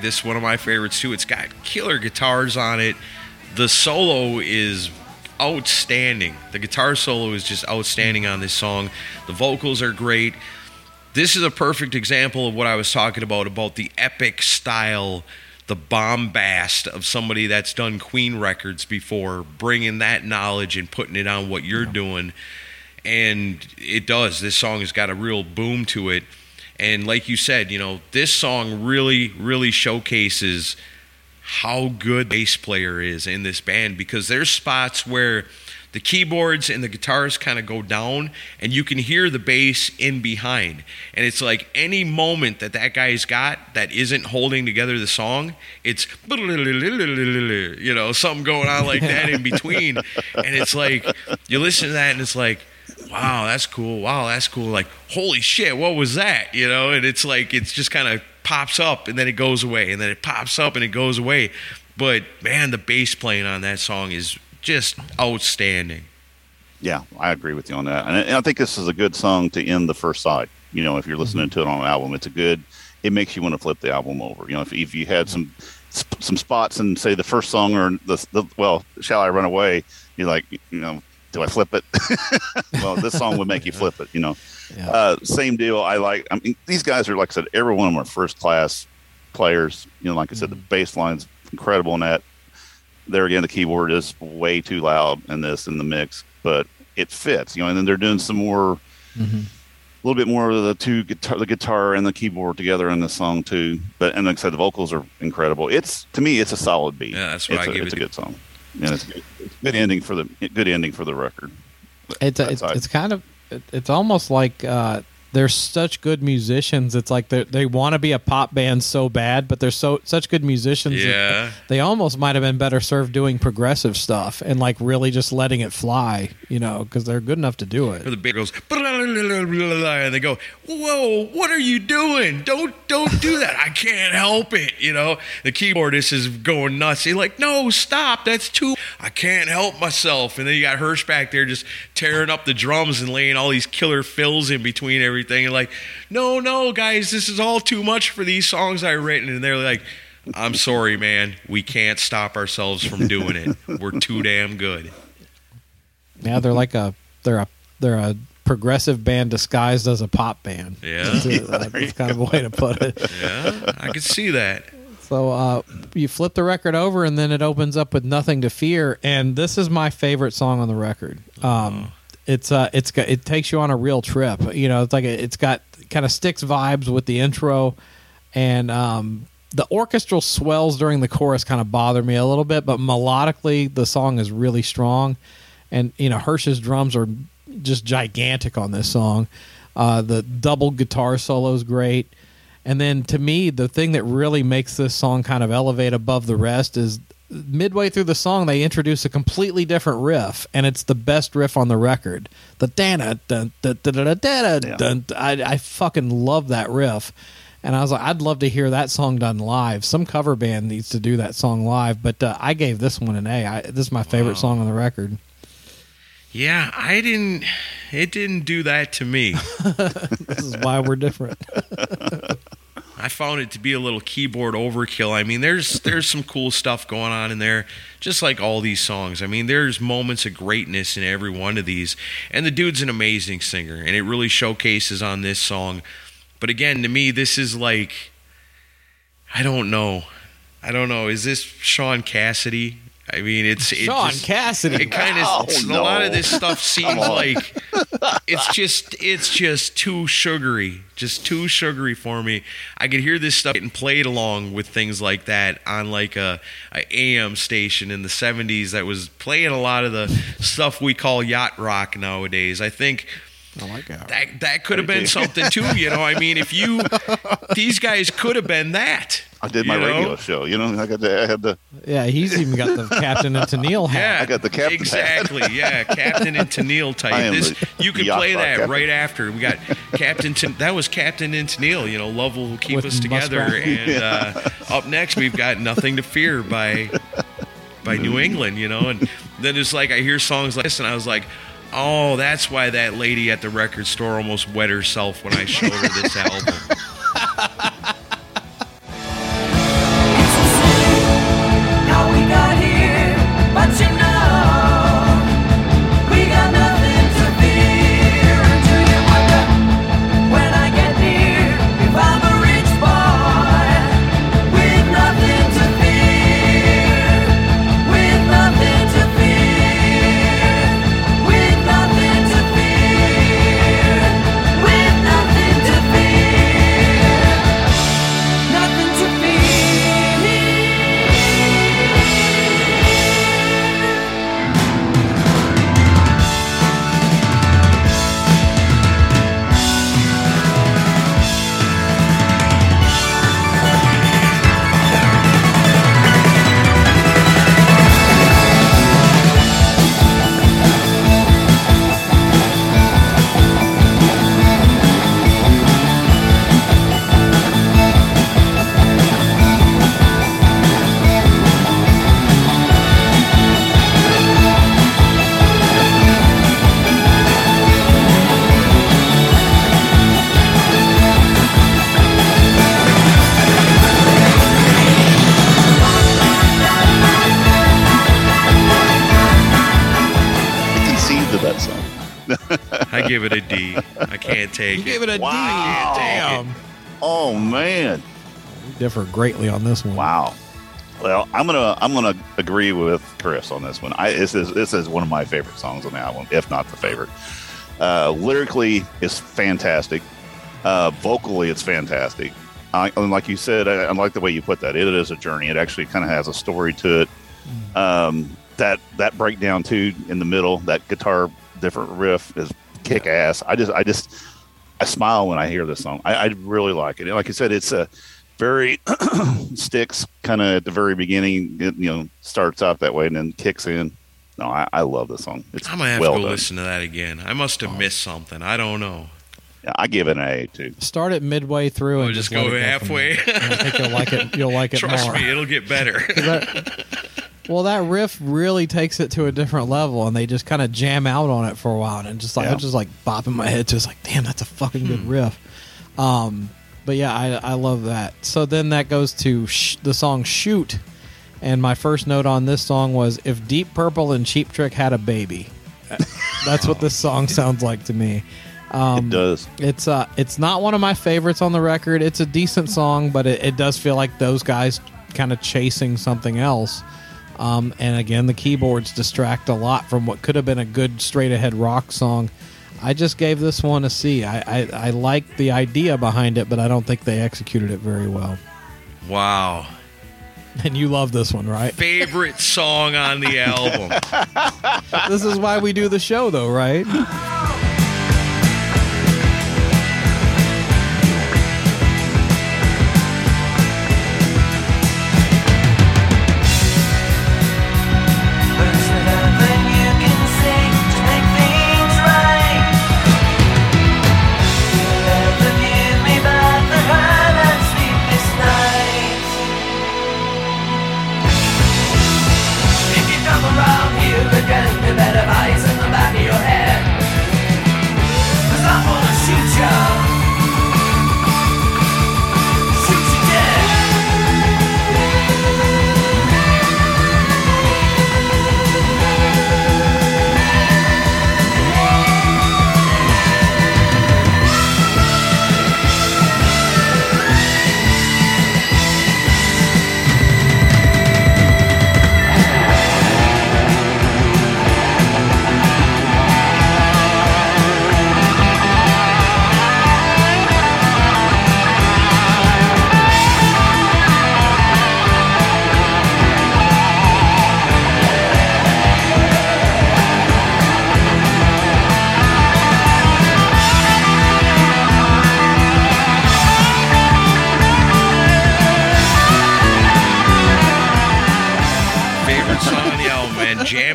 This is one of my favorites too. It's got killer guitars on it. The solo is outstanding. The guitar solo is just outstanding on this song. The vocals are great. This is a perfect example of what I was talking about about the epic style, the bombast of somebody that's done Queen records before, bringing that knowledge and putting it on what you're doing. And it does. This song has got a real boom to it. And like you said, you know, this song really, really showcases how good bass player is in this band because there's spots where the keyboards and the guitars kind of go down and you can hear the bass in behind. And it's like any moment that that guy's got that isn't holding together the song it's you know something going on like that in between. And it's like you listen to that and it's like wow that's cool wow that's cool like holy shit what was that you know and it's like it's just kind of pops up and then it goes away and then it pops up and it goes away but man the bass playing on that song is just outstanding Yeah, I agree with you on that, and I, think this is a good song to end the first side. You know, if you're listening mm-hmm. to it on an album, it's a good. It makes you want to flip the album over. You know, if, if you had some some spots and say the first song or the, the well, shall I run away? You're like, you know, do I flip it? well, this song would make you flip it. You know, Yeah. uh, same deal. I like. I mean, these guys are like I said, every one of them are first class players. You know, like I said, the bass line's incredible in that. There again, the keyboard is way too loud in this in the mix, but it fits. You know, and then they're doing some more, Mm-hmm. a little bit more of the two guitar, the guitar and the keyboard together in the song too. But and like I said, the vocals are incredible. It's to me, it's a solid beat. Yeah, that's what it's I a, give it's it. a good song, and it's good, it's good ending for the good ending for the record. It's That it's, it's kind of it's almost like uh, they're such good musicians. It's like they they want to be a pop band so bad, but they're so such good musicians. that Yeah. they almost might have been better served doing progressive stuff and like really just letting it fly. You know, because they're good enough to do Or it. the bass goes and they go, "Whoa, what are you doing? Don't don't do that! I can't help it." You know, the keyboardist is going nuts. He's like, "No, stop! That's too. I can't help myself." And then you got Hirsh back there just tearing up the drums and laying all these killer fills in between everything. And like, "No, no, guys, this is all too much for these songs I've written." And they're like. I'm sorry, man. We can't stop ourselves from doing it. We're too damn good. Yeah, they're like a they're a they're a progressive band disguised as a pop band. Yeah. That's, it. That's kind of a way to put it. Yeah, I can see that. So uh, you flip the record over, and then it opens up with "Nothing to Fear," and this is my favorite song on the record. Um, It's uh, it's got, it takes you on a real trip. You know, it's like a, it's got kind of Styx vibes with the intro, and um, the orchestral swells during the chorus kind of bother me a little bit, but melodically the song is really strong. and you know Hirsh's drums are just gigantic on this song. Uh, the double guitar solo is great, and then to me, the thing that really makes this song kind of elevate above the rest is midway through the song they introduce a completely different riff, and it's the best riff on the record. The dana dun dun dun dun dun dun. dun. I, I fucking love that riff. And I was like, I'd love to hear that song done live. Some cover band needs to do that song live, but uh, I gave this one an A. I, this is my favorite Wow. song on the record. Yeah, I didn't. It didn't do that to me. This is why we're different. I found it to be a little keyboard overkill. I mean, there's there's some cool stuff going on in there, just like all these songs. I mean, there's moments of greatness in every one of these, and the dude's an amazing singer, and it really showcases on this song. But again, to me, this is like, I don't know, I don't know. Is this Shaun Cassidy? I mean, it's it Shaun just- Cassidy. It kind of Oh, a lot of this stuff seems like it's just it's just too sugary, just too sugary for me. I could hear this stuff getting played along with things like that on like a, a AM station in the '70s that was playing a lot of the stuff we call yacht rock nowadays. I think I like that. that that could have been something too. You know, I mean, if you these guys could have been that. I did my you know? radio show. You know, I got the, I had the Yeah, he's even got the Captain and Tennille hat. Yeah, I got the captain hat. Exactly. Yeah, Captain and Tennille type. This the you can play that captain. right after. We got Captain. Ten, that was Captain and Tennille. You know, love will keep With us together. Muskrat. And uh, up next, we've got Nothing to Fear by by New England. You know, and then it's like I hear songs like this, and I was like. Oh, that's why that lady at the record store almost wet herself when I showed her this album. Song. Give it a D. I can't take You it. gave it a D. Wow. Damn. Oh man, We differ greatly on this one. wow. Well, I'm gonna I'm gonna agree with Chris on this one. I this is this is one of my favorite songs on the album, if not the favorite. Uh, lyrically, it's fantastic. Uh, vocally, it's fantastic. I, and like you said, I, I like the way you put that. It is a journey. It actually kind of has a story to it. Um, that that breakdown too in the middle, that guitar different riff is kick ass. I just I just I smile when I hear this song. I, I really like it. And like I said, it's a very Styx kind of at the very beginning. It, you know, starts out that way and then kicks in. No, I, I love this song. It's I'm gonna have well to go done. listen to that again. I must have oh. missed something. I don't know. Yeah, I give it an A too. Start it midway through We'll and just go halfway. I think you'll like it. You'll like it Trust more. me, it'll get better. Well, that riff really takes it to a different level, and they just kind of jam out on it for a while, and just like I Yeah. was just like bopping my head to, it's like, damn, that's a fucking good riff. Um, but yeah, I I love that. So then that goes to sh- the song "Shoot," and my first note on this song was if Deep Purple and Cheap Trick had a baby. That's what this song sounds like to me. Um, it does. It's uh, it's not one of my favorites on the record. It's a decent song, but it, it does feel like those guys kind of chasing something else. Um, and again, the keyboards distract a lot from what could have been a good straight ahead rock song. I just gave this one a C. I, I, I like the idea behind it, but I don't think they executed it very well. wow. And you love this one, right? Favorite song on the album. this is why we do the show, though, right?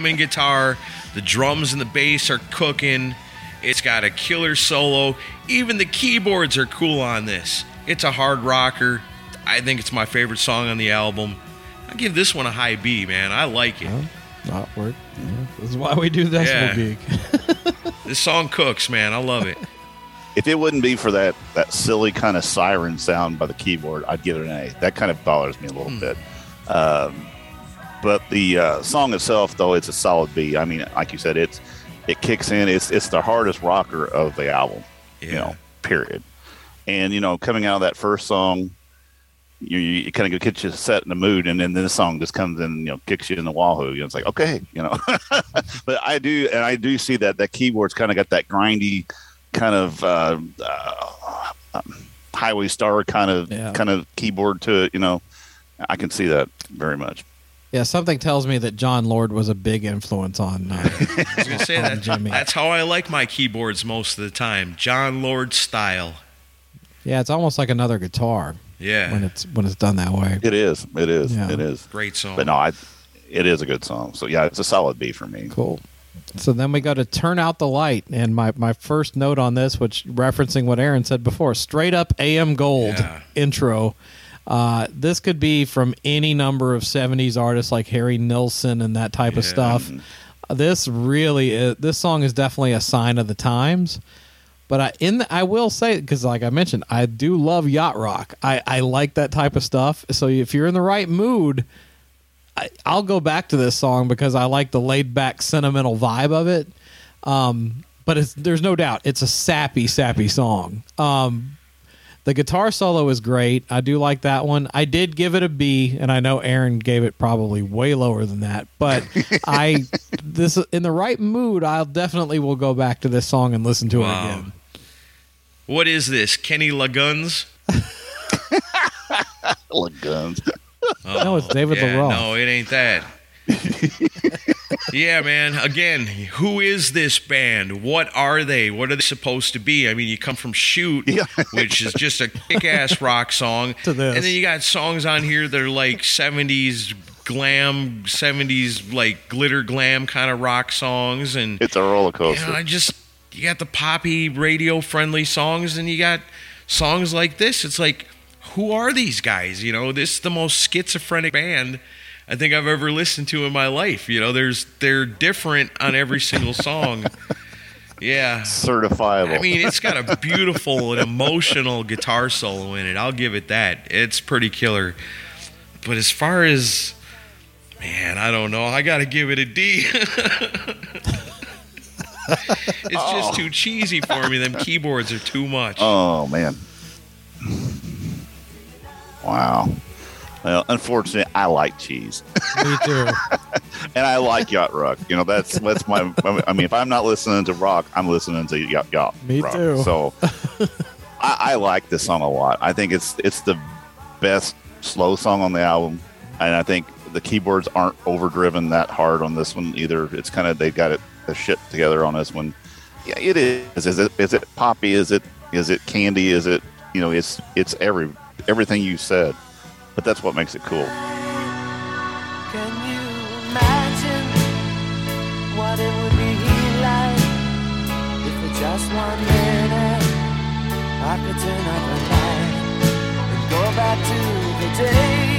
man. Jamming guitar, the drums and the bass are cooking. It's got a killer solo. Even the keyboards are cool on this. It's a hard rocker. I think it's my favorite song on the album. I give this one a high B, man. I like it. Not work. This is why we do Decibel Yeah. Geek. This song cooks, man. I love it. If it wouldn't be for that that silly kind of siren sound by the keyboard, I'd give it an A. That kind of bothers me a little bit. Um, but the uh, song itself, though, it's a solid B. I mean, like you said, it's it kicks in. It's it's the hardest rocker of the album. You know, period. And you know, coming out of that first song, you, you kind of get you set in the mood, and then this song just comes in, you know, kicks you in the wahoo. You know, it's like okay, you know. but I do, and I do see that that keyboard's kind of got that grindy kind of uh, uh, um, highway star kind of Yeah. kind of keyboard to it. You know, I can see that very much. Yeah, something tells me that Jon Lord was a big influence on. Uh, I was gonna say on that. Jimmy. That's how I like my keyboards most of the time. Jon Lord style. yeah, it's almost like another guitar Yeah. when it's when it's done that way. It is, it is, Yeah. it is. Great song. But no, I, it is a good song. So yeah, it's a solid B for me. Cool. So then we go to turn out the light, and my my first note on this, which referencing what Aaron said before, straight up AM Gold Yeah. intro. Uh, this could be from any number of '70s artists like Harry Nilsson and that type of stuff. This really, is, this song is definitely a sign of the times. But I in the, I will say because like I mentioned, I do love yacht rock. I I like that type of stuff. So if you're in the right mood, I, I'll go back to this song because I like the laid back sentimental vibe of it. Um, but it's there's no doubt it's a sappy sappy song. Um, the guitar solo is great. I do like that one. I did give it a B, and I know Aaron gave it probably way lower than that. But I this in the right mood, I'll definitely will go back to this song and listen to Wow. it again. what is this? Kenny Loggins? Like guns. No, it's David yeah, LaRoche. No, it ain't that. yeah, man. Again, who is this band? What are they? What are they supposed to be? I mean, you come from Shoot, Yeah. which is just a kick-ass rock song, To this. and then you got songs on here that are like '70s glam, '70s like glitter glam kind of rock songs, and It's a roller you coaster. know, I just you got the poppy radio friendly songs and you got songs like this. It's like who are these guys? You know, this is the most schizophrenic band I think I've ever listened to in my life. You know, there's they're different on every single song. Yeah. Certifiable. I mean, it's got a beautiful and emotional guitar solo in it. I'll give it that. It's pretty killer. But as far as man, I don't know. I got to give it a D. it's just too cheesy for me. Them keyboards are too much. Oh man. Wow. Well, unfortunately, I like cheese, Me too. and I like yacht rock. You know, that's that's my. I mean, if I'm not listening to rock, I'm listening to yacht yacht. Me rock. too. So, I, I like this song a lot. I think it's it's the best slow song on the album. and I think the keyboards aren't overdriven that hard on this one either. It's kind of they got it the shit together on this one. Yeah, it is. Is it is it poppy? Is it is it candy? Is it you know? It's it's every everything you said, but that's what makes it cool. Can you imagine what it would be like if for just one minute I could turn up light and go back to the days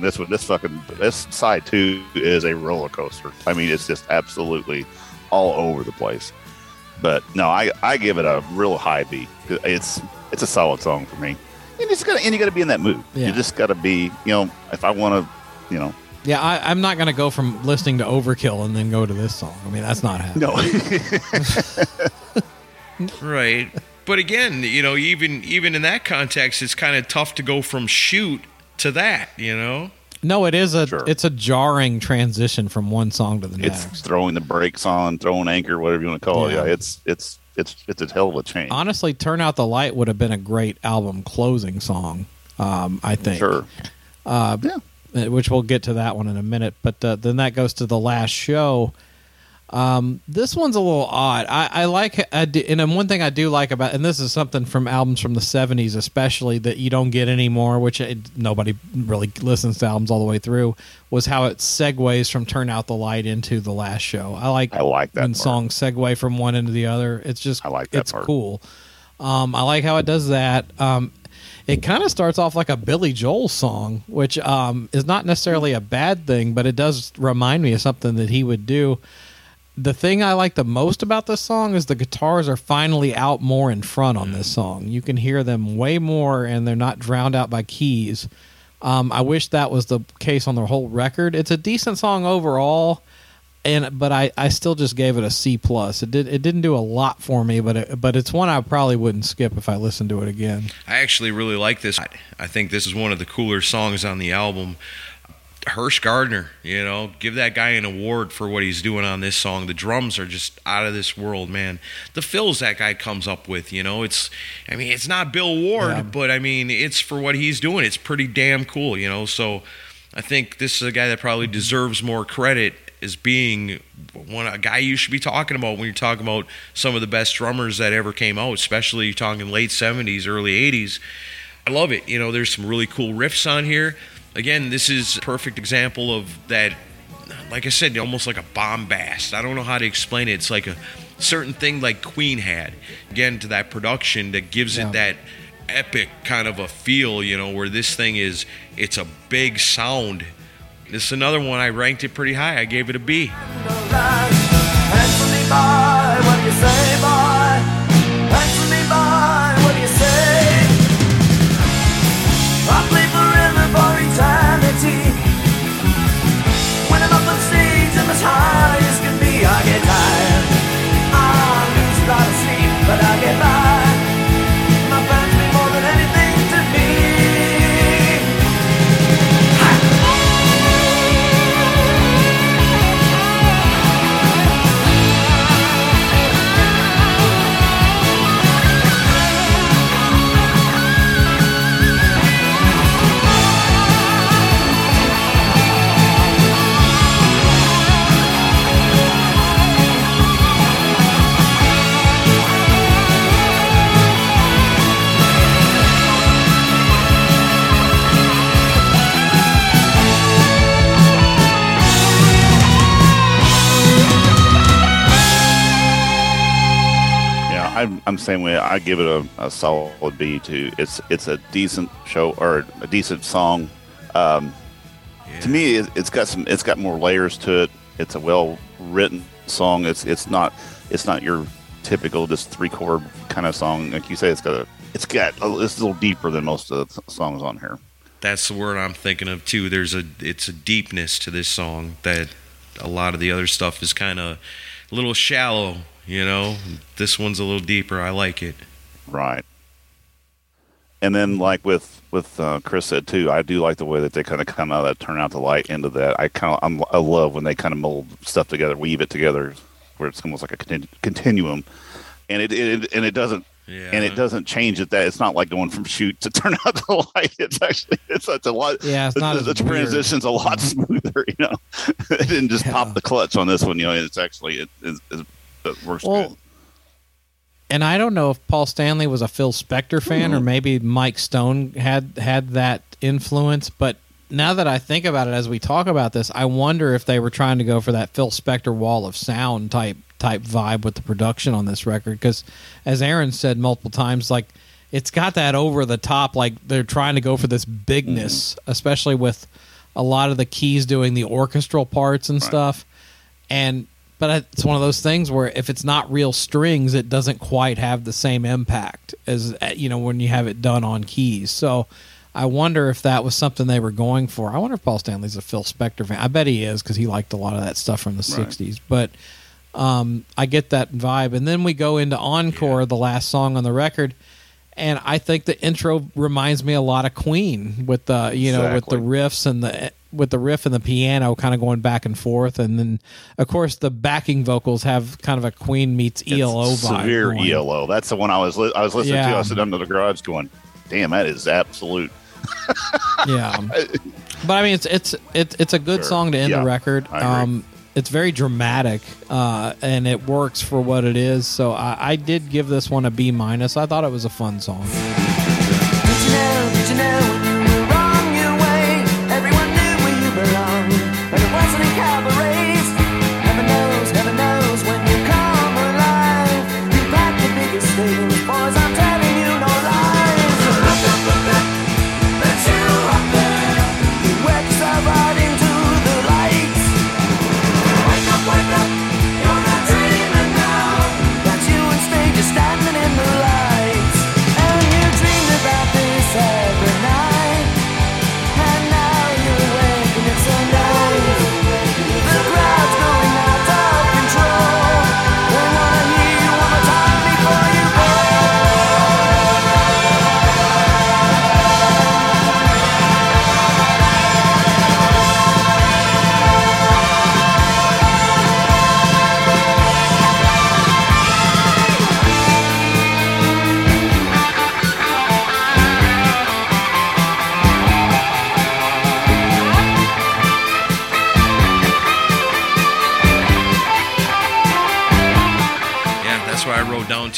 on this one. This fucking this side two is a roller coaster. I mean, it's just absolutely all over the place. But no, I I give it a real high B. It's it's a solid song for me. You just gotta and you gotta be in that mood. Yeah. You just gotta be. You know, if I want to, you know, Yeah, I, I'm not going to go from listening to Overkill and then go to this song. I mean, that's not happening. no. Right. But again, you know, even even in that context, it's kind of tough to go from shoot to that. You know. No, it is a Sure. it's a jarring transition from one song to the it's next. It's throwing the brakes on, throwing anchor, whatever you want to call it. Yeah. Yeah, it's it's it's it's a hell of a change. Honestly, "Turn Out the Light" would have been a great album closing song. Um, I think. Sure. Uh, Yeah. which we'll get to that one in a minute. But uh, then that goes to the last show. Um, this one's a little odd. I, I like, I do, and then one thing I do like about, and this is something from albums from the '70s, especially that you don't get anymore, which it, nobody really listens to albums all the way through, was how it segues from "Turn Out the Light" into the last show. I like, I like that when part. songs segue from one into the other. It's just, I like that it's part. cool. Um, I like how it does that. Um, it kind of starts off like a Billy Joel song, which um, is not necessarily a bad thing, but it does remind me of something that he would do. The thing I like the most about this song is the guitars are finally out more in front on this song. You can hear them way more, and they're not drowned out by keys. Um, I wish that was the case on the whole record. It's a decent song overall, and but I, I still just gave it a C plus. It did it didn't do a lot for me, but it, but it's one I probably wouldn't skip if I listened to it again. I actually really like this. I think this is one of the cooler songs on the album. Hirsh Gardner, you know, give that guy an award for what he's doing on this song. The drums are just out of this world, man. The fills that guy comes up with, you know, it's, I mean, it's not Bill Ward, Yeah. but I mean, it's for what he's doing. It's pretty damn cool, you know. So I think this is a guy that probably mm-hmm. deserves more credit as being one a guy you should be talking about when you're talking about some of the best drummers that ever came out, especially you're talking late 70s, early 80s. I love it. You know, there's some really cool riffs on here. Again, this is a perfect example of that. Like I said, almost like a bombast. I don't know how to explain it. It's like a certain thing like Queen had. Again, to that production that gives Yeah. it that epic kind of a feel. You know, where this thing is, it's a big sound. This is another one. I ranked it pretty high. I gave it a B. I'm saying way. I give it a, a solid B too. It's it's a decent show or a decent song. Um, Yeah. To me, it, it's got some. It's got more layers to it. It's a well written song. It's it's not it's not your typical just three chord kind of song. Like you say, it's got a it's got a, it's a little deeper than most of the songs on here. that's the word I'm thinking of too. There's a it's a deepness to this song that a lot of the other stuff is kind of a little shallow. You know, this one's a little deeper. I like it. Right. And then, like with with uh, Chris said too, I do like the way that they kind of come out of that, turn out the light into that. I kind of I'm, I love when they kind of mold stuff together, weave it together, where it's almost like a continu- continuum, and it, it and it doesn't Yeah. and it doesn't change it. That it's not like going from shoot to turn out the light. It's actually it's such a lot. Yeah, it's not the, the transition's a lot smoother. You know, it didn't just Yeah. pop the clutch on this one. You know, it's actually it, it, it, it works Well, good. and I don't know if Paul Stanley was a Phil Spector fan or hmm. maybe Mike Stone had had that influence, but now that I think about it as we talk about this, I wonder if they were trying to go for that Phil Spector wall of sound type type vibe with the production on this record because as Aaron said multiple times like it's got that over the top like they're trying to go for this bigness, hmm. especially with a lot of the keys doing the orchestral parts and stuff. And but it's one of those things where if it's not real strings it doesn't quite have the same impact as uh, you know when you have it done on keys. So i wonder if that was something they were going for. I wonder if paul stanley's a phil spector fan. I bet he is because he liked a lot of that stuff from the Right. 60s but um, i get that vibe. And then we go into encore the last song on the record. And I think the intro reminds me a lot of Queen with the you know with the riffs and the with the riff and the piano kind of going back and forth, and then of course the backing vocals have kind of a Queen meets It's ELO vibe. severe going. ELO. That's the one I was li- I was listening to. I was sitting under the garage going, "Damn, that is absolute." Yeah, but I mean it's it's it's it's a good Sure. song to end Yeah, the record. Um, it's very dramatic, uh, and it works for what it is. So I, I did give this one a B minus. I thought it was a fun song.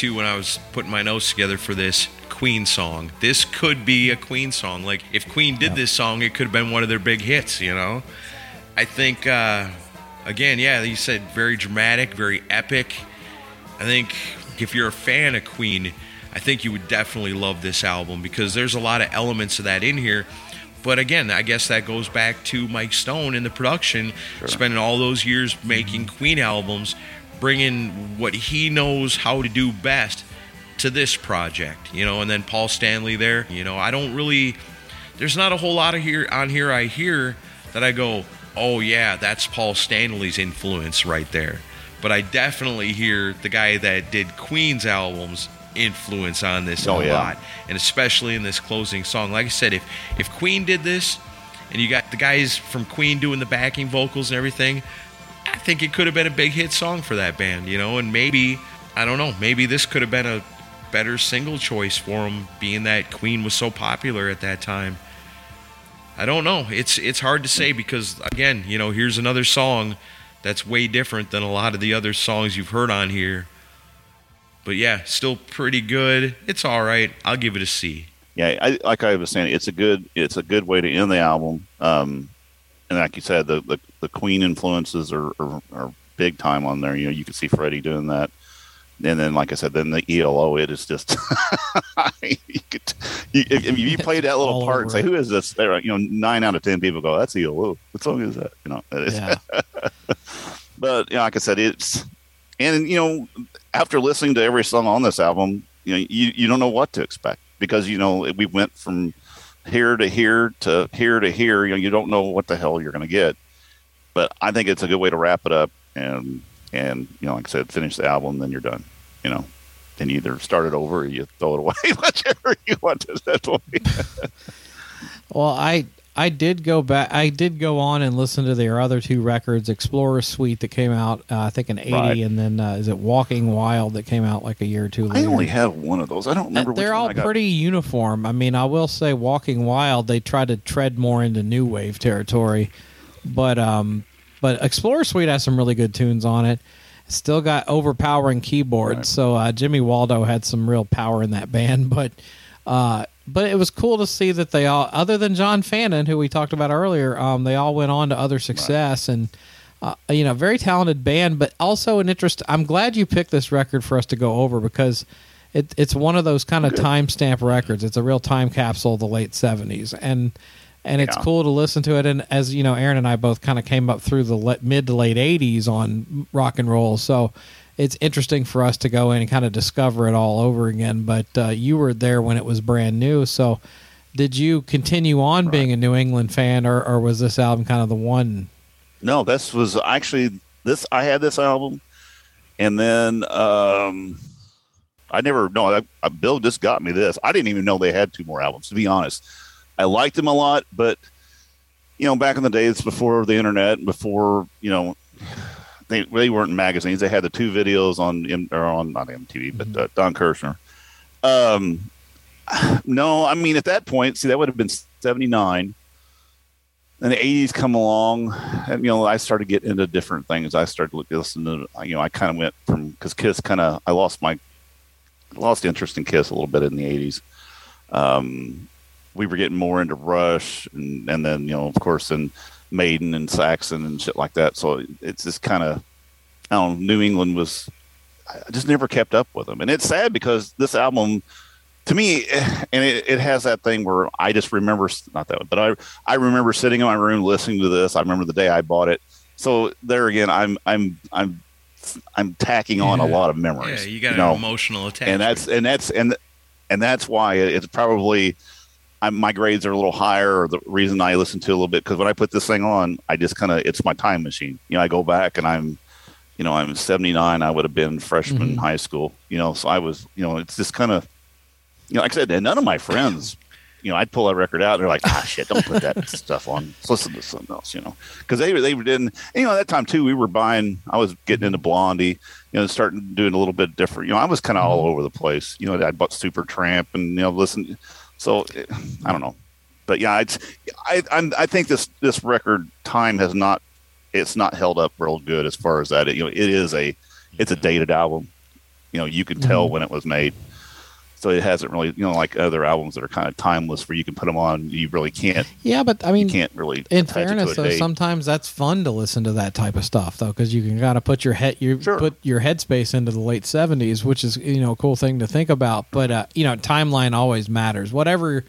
Too when I was putting my notes together for this Queen song. This could be a Queen song. Like if Queen did this song, it could have been one of their big hits. You know, I think uh, again, yeah, you said very dramatic, very epic. I think if you're a fan of Queen, I think you would definitely love this album because there's a lot of elements of that in here. But again, I guess that goes back to Mike Stone in the production, spending all those years making Queen albums, bringing what he knows how to do best to this project, you know, and then Paul Stanley there, you know, I don't really there's not a whole lot of here on here I hear that I go, "Oh yeah, that's Paul Stanley's influence right there." But I definitely hear the guy that did Queen's albums influence on this Oh, a yeah. lot, and especially in this closing song. Like I said, if if Queen did this, and you got the guys from Queen doing the backing vocals and everything, I think it could have been a big hit song for that band, you know. And maybe I don't know, maybe this could have been a better single choice for them, being that Queen was so popular at that time. I don't know. It's it's hard to say because again, you know, here's another song that's way different than a lot of the other songs you've heard on here. But yeah, still pretty good. It's all right. I'll give it a C. yeah, I, like I was saying, it's a good it's a good way to end the album. Um, and like you said, the the, the Queen influences are, are are big time on there. You know, you can see Freddie doing that. and then like I said, then the ELO it is just you could, you, if if you play that little part and say who is this? They're you know, nine out of ten people go, that's ELO. What song is that? You know, it is- Yeah. but you know, like I said, it's and you know, after listening to every song on this album, you know, you, you don't know what to expect because you know we went from here to here to here to here. You know, you don't know what the hell you're going to get. But I think it's a good way to wrap it up and and you know, like I said, finish the album, then you're done. You know, then you either start it over or you throw it away, whichever you want at that point. Well, I I did go back. I did go on and listen to their other two records, Explorer Suite that came out, uh, I think in '80, Right. and then uh, is it Walking Wild that came out like a year or two I later. only have one of those. I don't remember. They're which all one I got. pretty uniform. I mean, I will say, Walking Wild, they try to tread more into new wave territory, but um, but Explorer Suite has some really good tunes on it. Still got overpowering keyboards, Right. so uh, Jimmy Waldo had some real power in that band. But uh, but it was cool to see that they all, other than John Fannon, who we talked about earlier, um, they all went on to other success and. Uh, you know, very talented band, but also an interest. I'm glad you picked this record for us to go over because it, it's one of those kind of timestamp records. It's a real time capsule of the late '70s, and and it's Yeah. cool to listen to it. And as you know, Aaron and I both kind of came up through the le- mid to late '80s on rock and roll, so it's interesting for us to go in and kind of discover it all over again. But uh, you were there when it was brand new, so. Did you continue on being a New England fan, or, or was this album kind of the one? No, this was actually this. I had this album, and then um, I never. No, I, I, Bill just got me this. I didn't even know they had two more albums. To be honest, I liked them a lot, but you know, back in the days before the internet, before you know, they they weren't in magazines. They had the two videos on M- or on not MTV, but uh, Don Kirshner. Um, no, I mean at that point, see that would have been seventy nine and the 80s come along and you know i started getting into different things i started looking listening to you know i kind of went from because kiss kind of i lost my lost interest in kiss a little bit in the 80s um we were getting more into rush and and then you know of course in maiden and saxon and shit like that so it's just kind of i don't know new england was i just never kept up with them and it's sad because this album to me, and it, it has that thing where I just remember not that, one, but I I remember sitting in my room listening to this. I remember the day I bought it. So there again, I'm I'm I'm I'm tacking on a lot of memories. Yeah, you got know? an emotional attachment. and that's and that's and and that's why it's probably I'm, my grades are a little higher. Or the reason I listen to a little bit because when I put this thing on, I just kind of it's my time machine. You know, I go back and I'm, you know, I'm 79. I would have been freshman in Mhm. high school. You know, so I was, you know, it's just kind of, you know, like I said, none of my friends. You know, I'd pull that record out. and They're like, "Ah, shit! Don't put that stuff on. Let's listen to something else." You know, because they they didn't. You know, at that time too, we were buying. I was getting into Blondie. You know, starting doing a little bit different. You know, I was kind of all over the place. You know, I bought Supertramp and you know, listen. So I don't know, but yeah, it's I I'm, I think this this record time has not it's not held up real good as far as that. It, You know, it is a it's a dated album. You know, you can tell Mhm. when it was made. So it hasn't really, you know, like other albums that are kind of timeless, where you can put them on. You really can't, Yeah, but I mean, you can't really. in attach it to fairness, though, date. sometimes that's fun to listen to that type of stuff, though, because you can kind of put your head, you Sure. put your headspace into the late seventies, which is you know a cool thing to think about. But uh, you know, timeline always matters. Whatever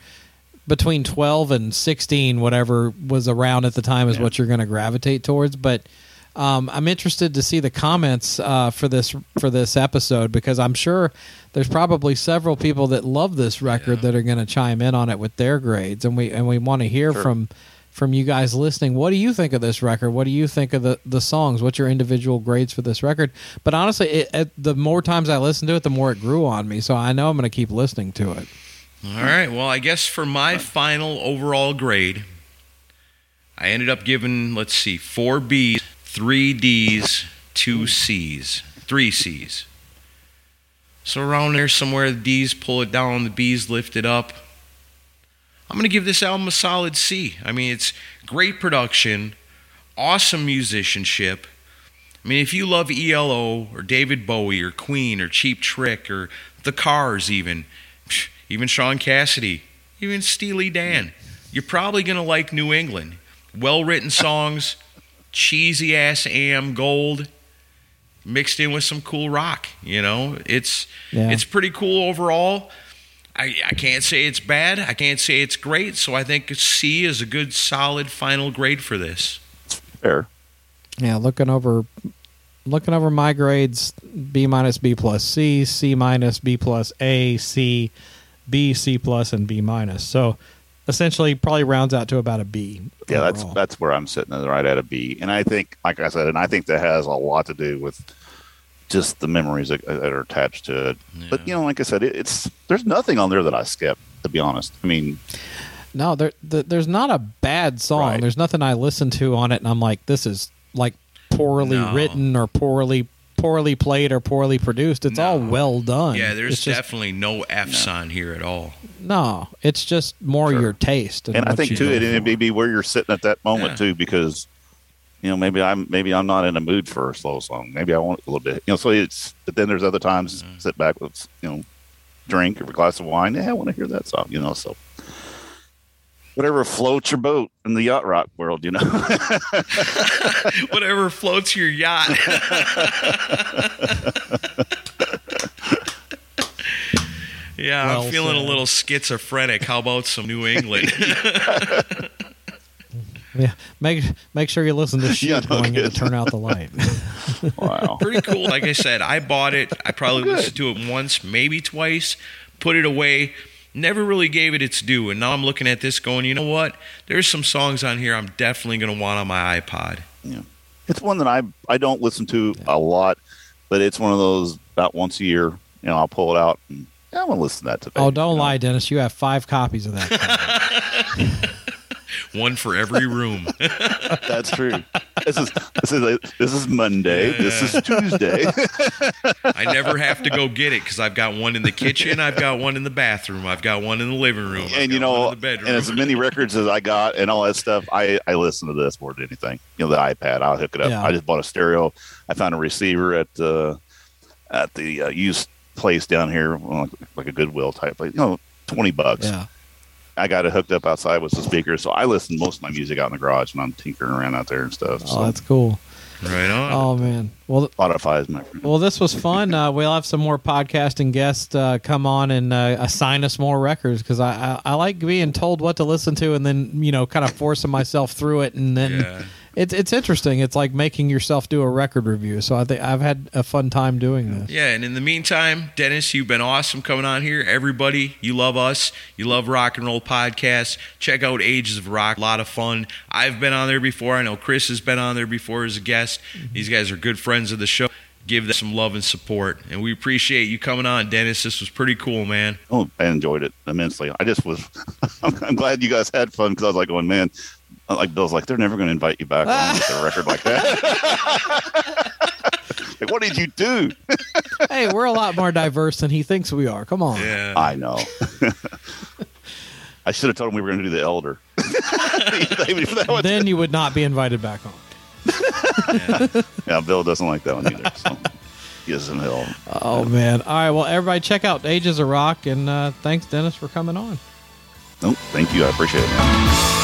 between twelve and sixteen, whatever was around at the time, is Yeah. what you're going to gravitate towards. But um, I'm interested to see the comments uh, for this for this episode because I'm sure there's probably several people that love this record that are going to chime in on it with their grades, and we and we want to hear Sure. from from you guys listening. What do you think of this record? What do you think of the the songs? What's your individual grades for this record? But honestly, it, it, the more times I listen to it, the more it grew on me. So I know I'm going to keep listening to it. All right. Well, I guess for my final overall grade, I ended up giving, let's see, four B's, three D's, two C's, three C's. So around there somewhere, the D's pull it down, the B's lift it up. I'm going to give this album a solid C. I mean, it's great production, awesome musicianship. I mean, if you love ELO or David Bowie or Queen or Cheap Trick or The Cars, even, even Shaun Cassidy, even Steely Dan, you're probably going to like New England. Well written songs, cheesy ass AM gold. mixed in with some cool rock. You know, it's Yeah. it's pretty cool overall. I, I can't say it's bad. I can't say it's great. So I think C is a good, solid final grade for this. Fair. Yeah, looking over looking over my grades, B minus, B plus, C, C minus, B plus, A, C, B, C plus, and B minus. So essentially, probably rounds out to about a B. Yeah, that's overall. that's where I'm sitting, right at a B. And I think, like I said, and I think that has a lot to do with just the memories that, that are attached to it. But you know, like I said, it, it's there's nothing on there that I skip. To be honest, I mean, no. There, th there's not a bad song. Right. There's nothing I listen to on it, and I'm like, this is like poorly No. written or poorly poorly played or poorly produced. It's all well done. Yeah, there's just- definitely no F's on here at all. no. It's just more Sure. your taste, and, and I think too, it, it may be where you're sitting at that moment Yeah. too, because you know maybe I'm maybe I'm not in a mood for a slow song. Maybe I want it a little bit, you know. So it's but then there's other times Mm-hmm. sit back with you know drink or a glass of wine. Yeah, I want to hear that song, you know. So whatever floats your boat in the yacht rock world, you know. Whatever floats your yacht. yeah, Well I'm feeling said. a little schizophrenic. How about some New England? Yeah, make make sure you listen to shit Yeah, no going in to turn out the light. wow. Pretty cool. Like I said, I bought it. I probably oh, Good. listened to it once, maybe twice, put it away. Never really gave it its due. And now I'm looking at this going, you know what? There's some songs on here I'm definitely going to want on my iPod. Yeah. It's one that I I don't listen to a lot, but it's one of those about once a year. You know, I'll pull it out and yeah, I'm gonna listen to that today. oh, don't you know. lie, Dennis. You have five copies of that. One for every room. That's true. This is this is this is Monday. This is Tuesday. I never have to go get it because I've got one in the kitchen, I've got one in the bathroom, I've got one in the living room, I've and you know, the bedroom. and as many records as I got and all that stuff, I I listen to this more than anything. You know, the iPad, I'll hook it up. Yeah. I just bought a stereo. I found a receiver at uh, at the uh, used place down here, like, like a Goodwill type place. You know, twenty bucks. yeah. I got it hooked up outside with the speakers, so I listen to most of my music out in the garage when I'm tinkering around out there and stuff. Oh, so that's cool. right on. Oh man. Well, Spotify is my friend. well, this was fun. Uh, we'll have some more podcasting guests uh, come on and uh, assign us more records because I, I I like being told what to listen to and then you know kind of forcing myself through it and then Yeah. It's it's interesting. It's like making yourself do a record review. So I think I've had a fun time doing this. Yeah, and in the meantime, Dennis, you've been awesome coming on here. Everybody, you love us. You love rock and roll podcasts. Check out Ages of Rock. A lot of fun. I've been on there before. I know Chris has been on there before as a guest. Mm-hmm. These guys are good friends of the show. Give them some love and support. And we appreciate you coming on, Dennis. This was pretty cool, man. Oh, I enjoyed it immensely. I just was. I'm glad you guys had fun because I was like, going, man. Like Bill's like, they're never going to invite you back on with a record like that. like, what did you do? hey, we're a lot more diverse than he thinks we are. Come on. Yeah. I know. I should have told him we were going to do the elder. Then you would not be invited back on. yeah, Bill doesn't like that one either. So he is in hell. Oh man! All right, well, everybody, check out Ages of Rock, and uh, thanks, Dennis, for coming on. Nope, thank you. I appreciate it. Man.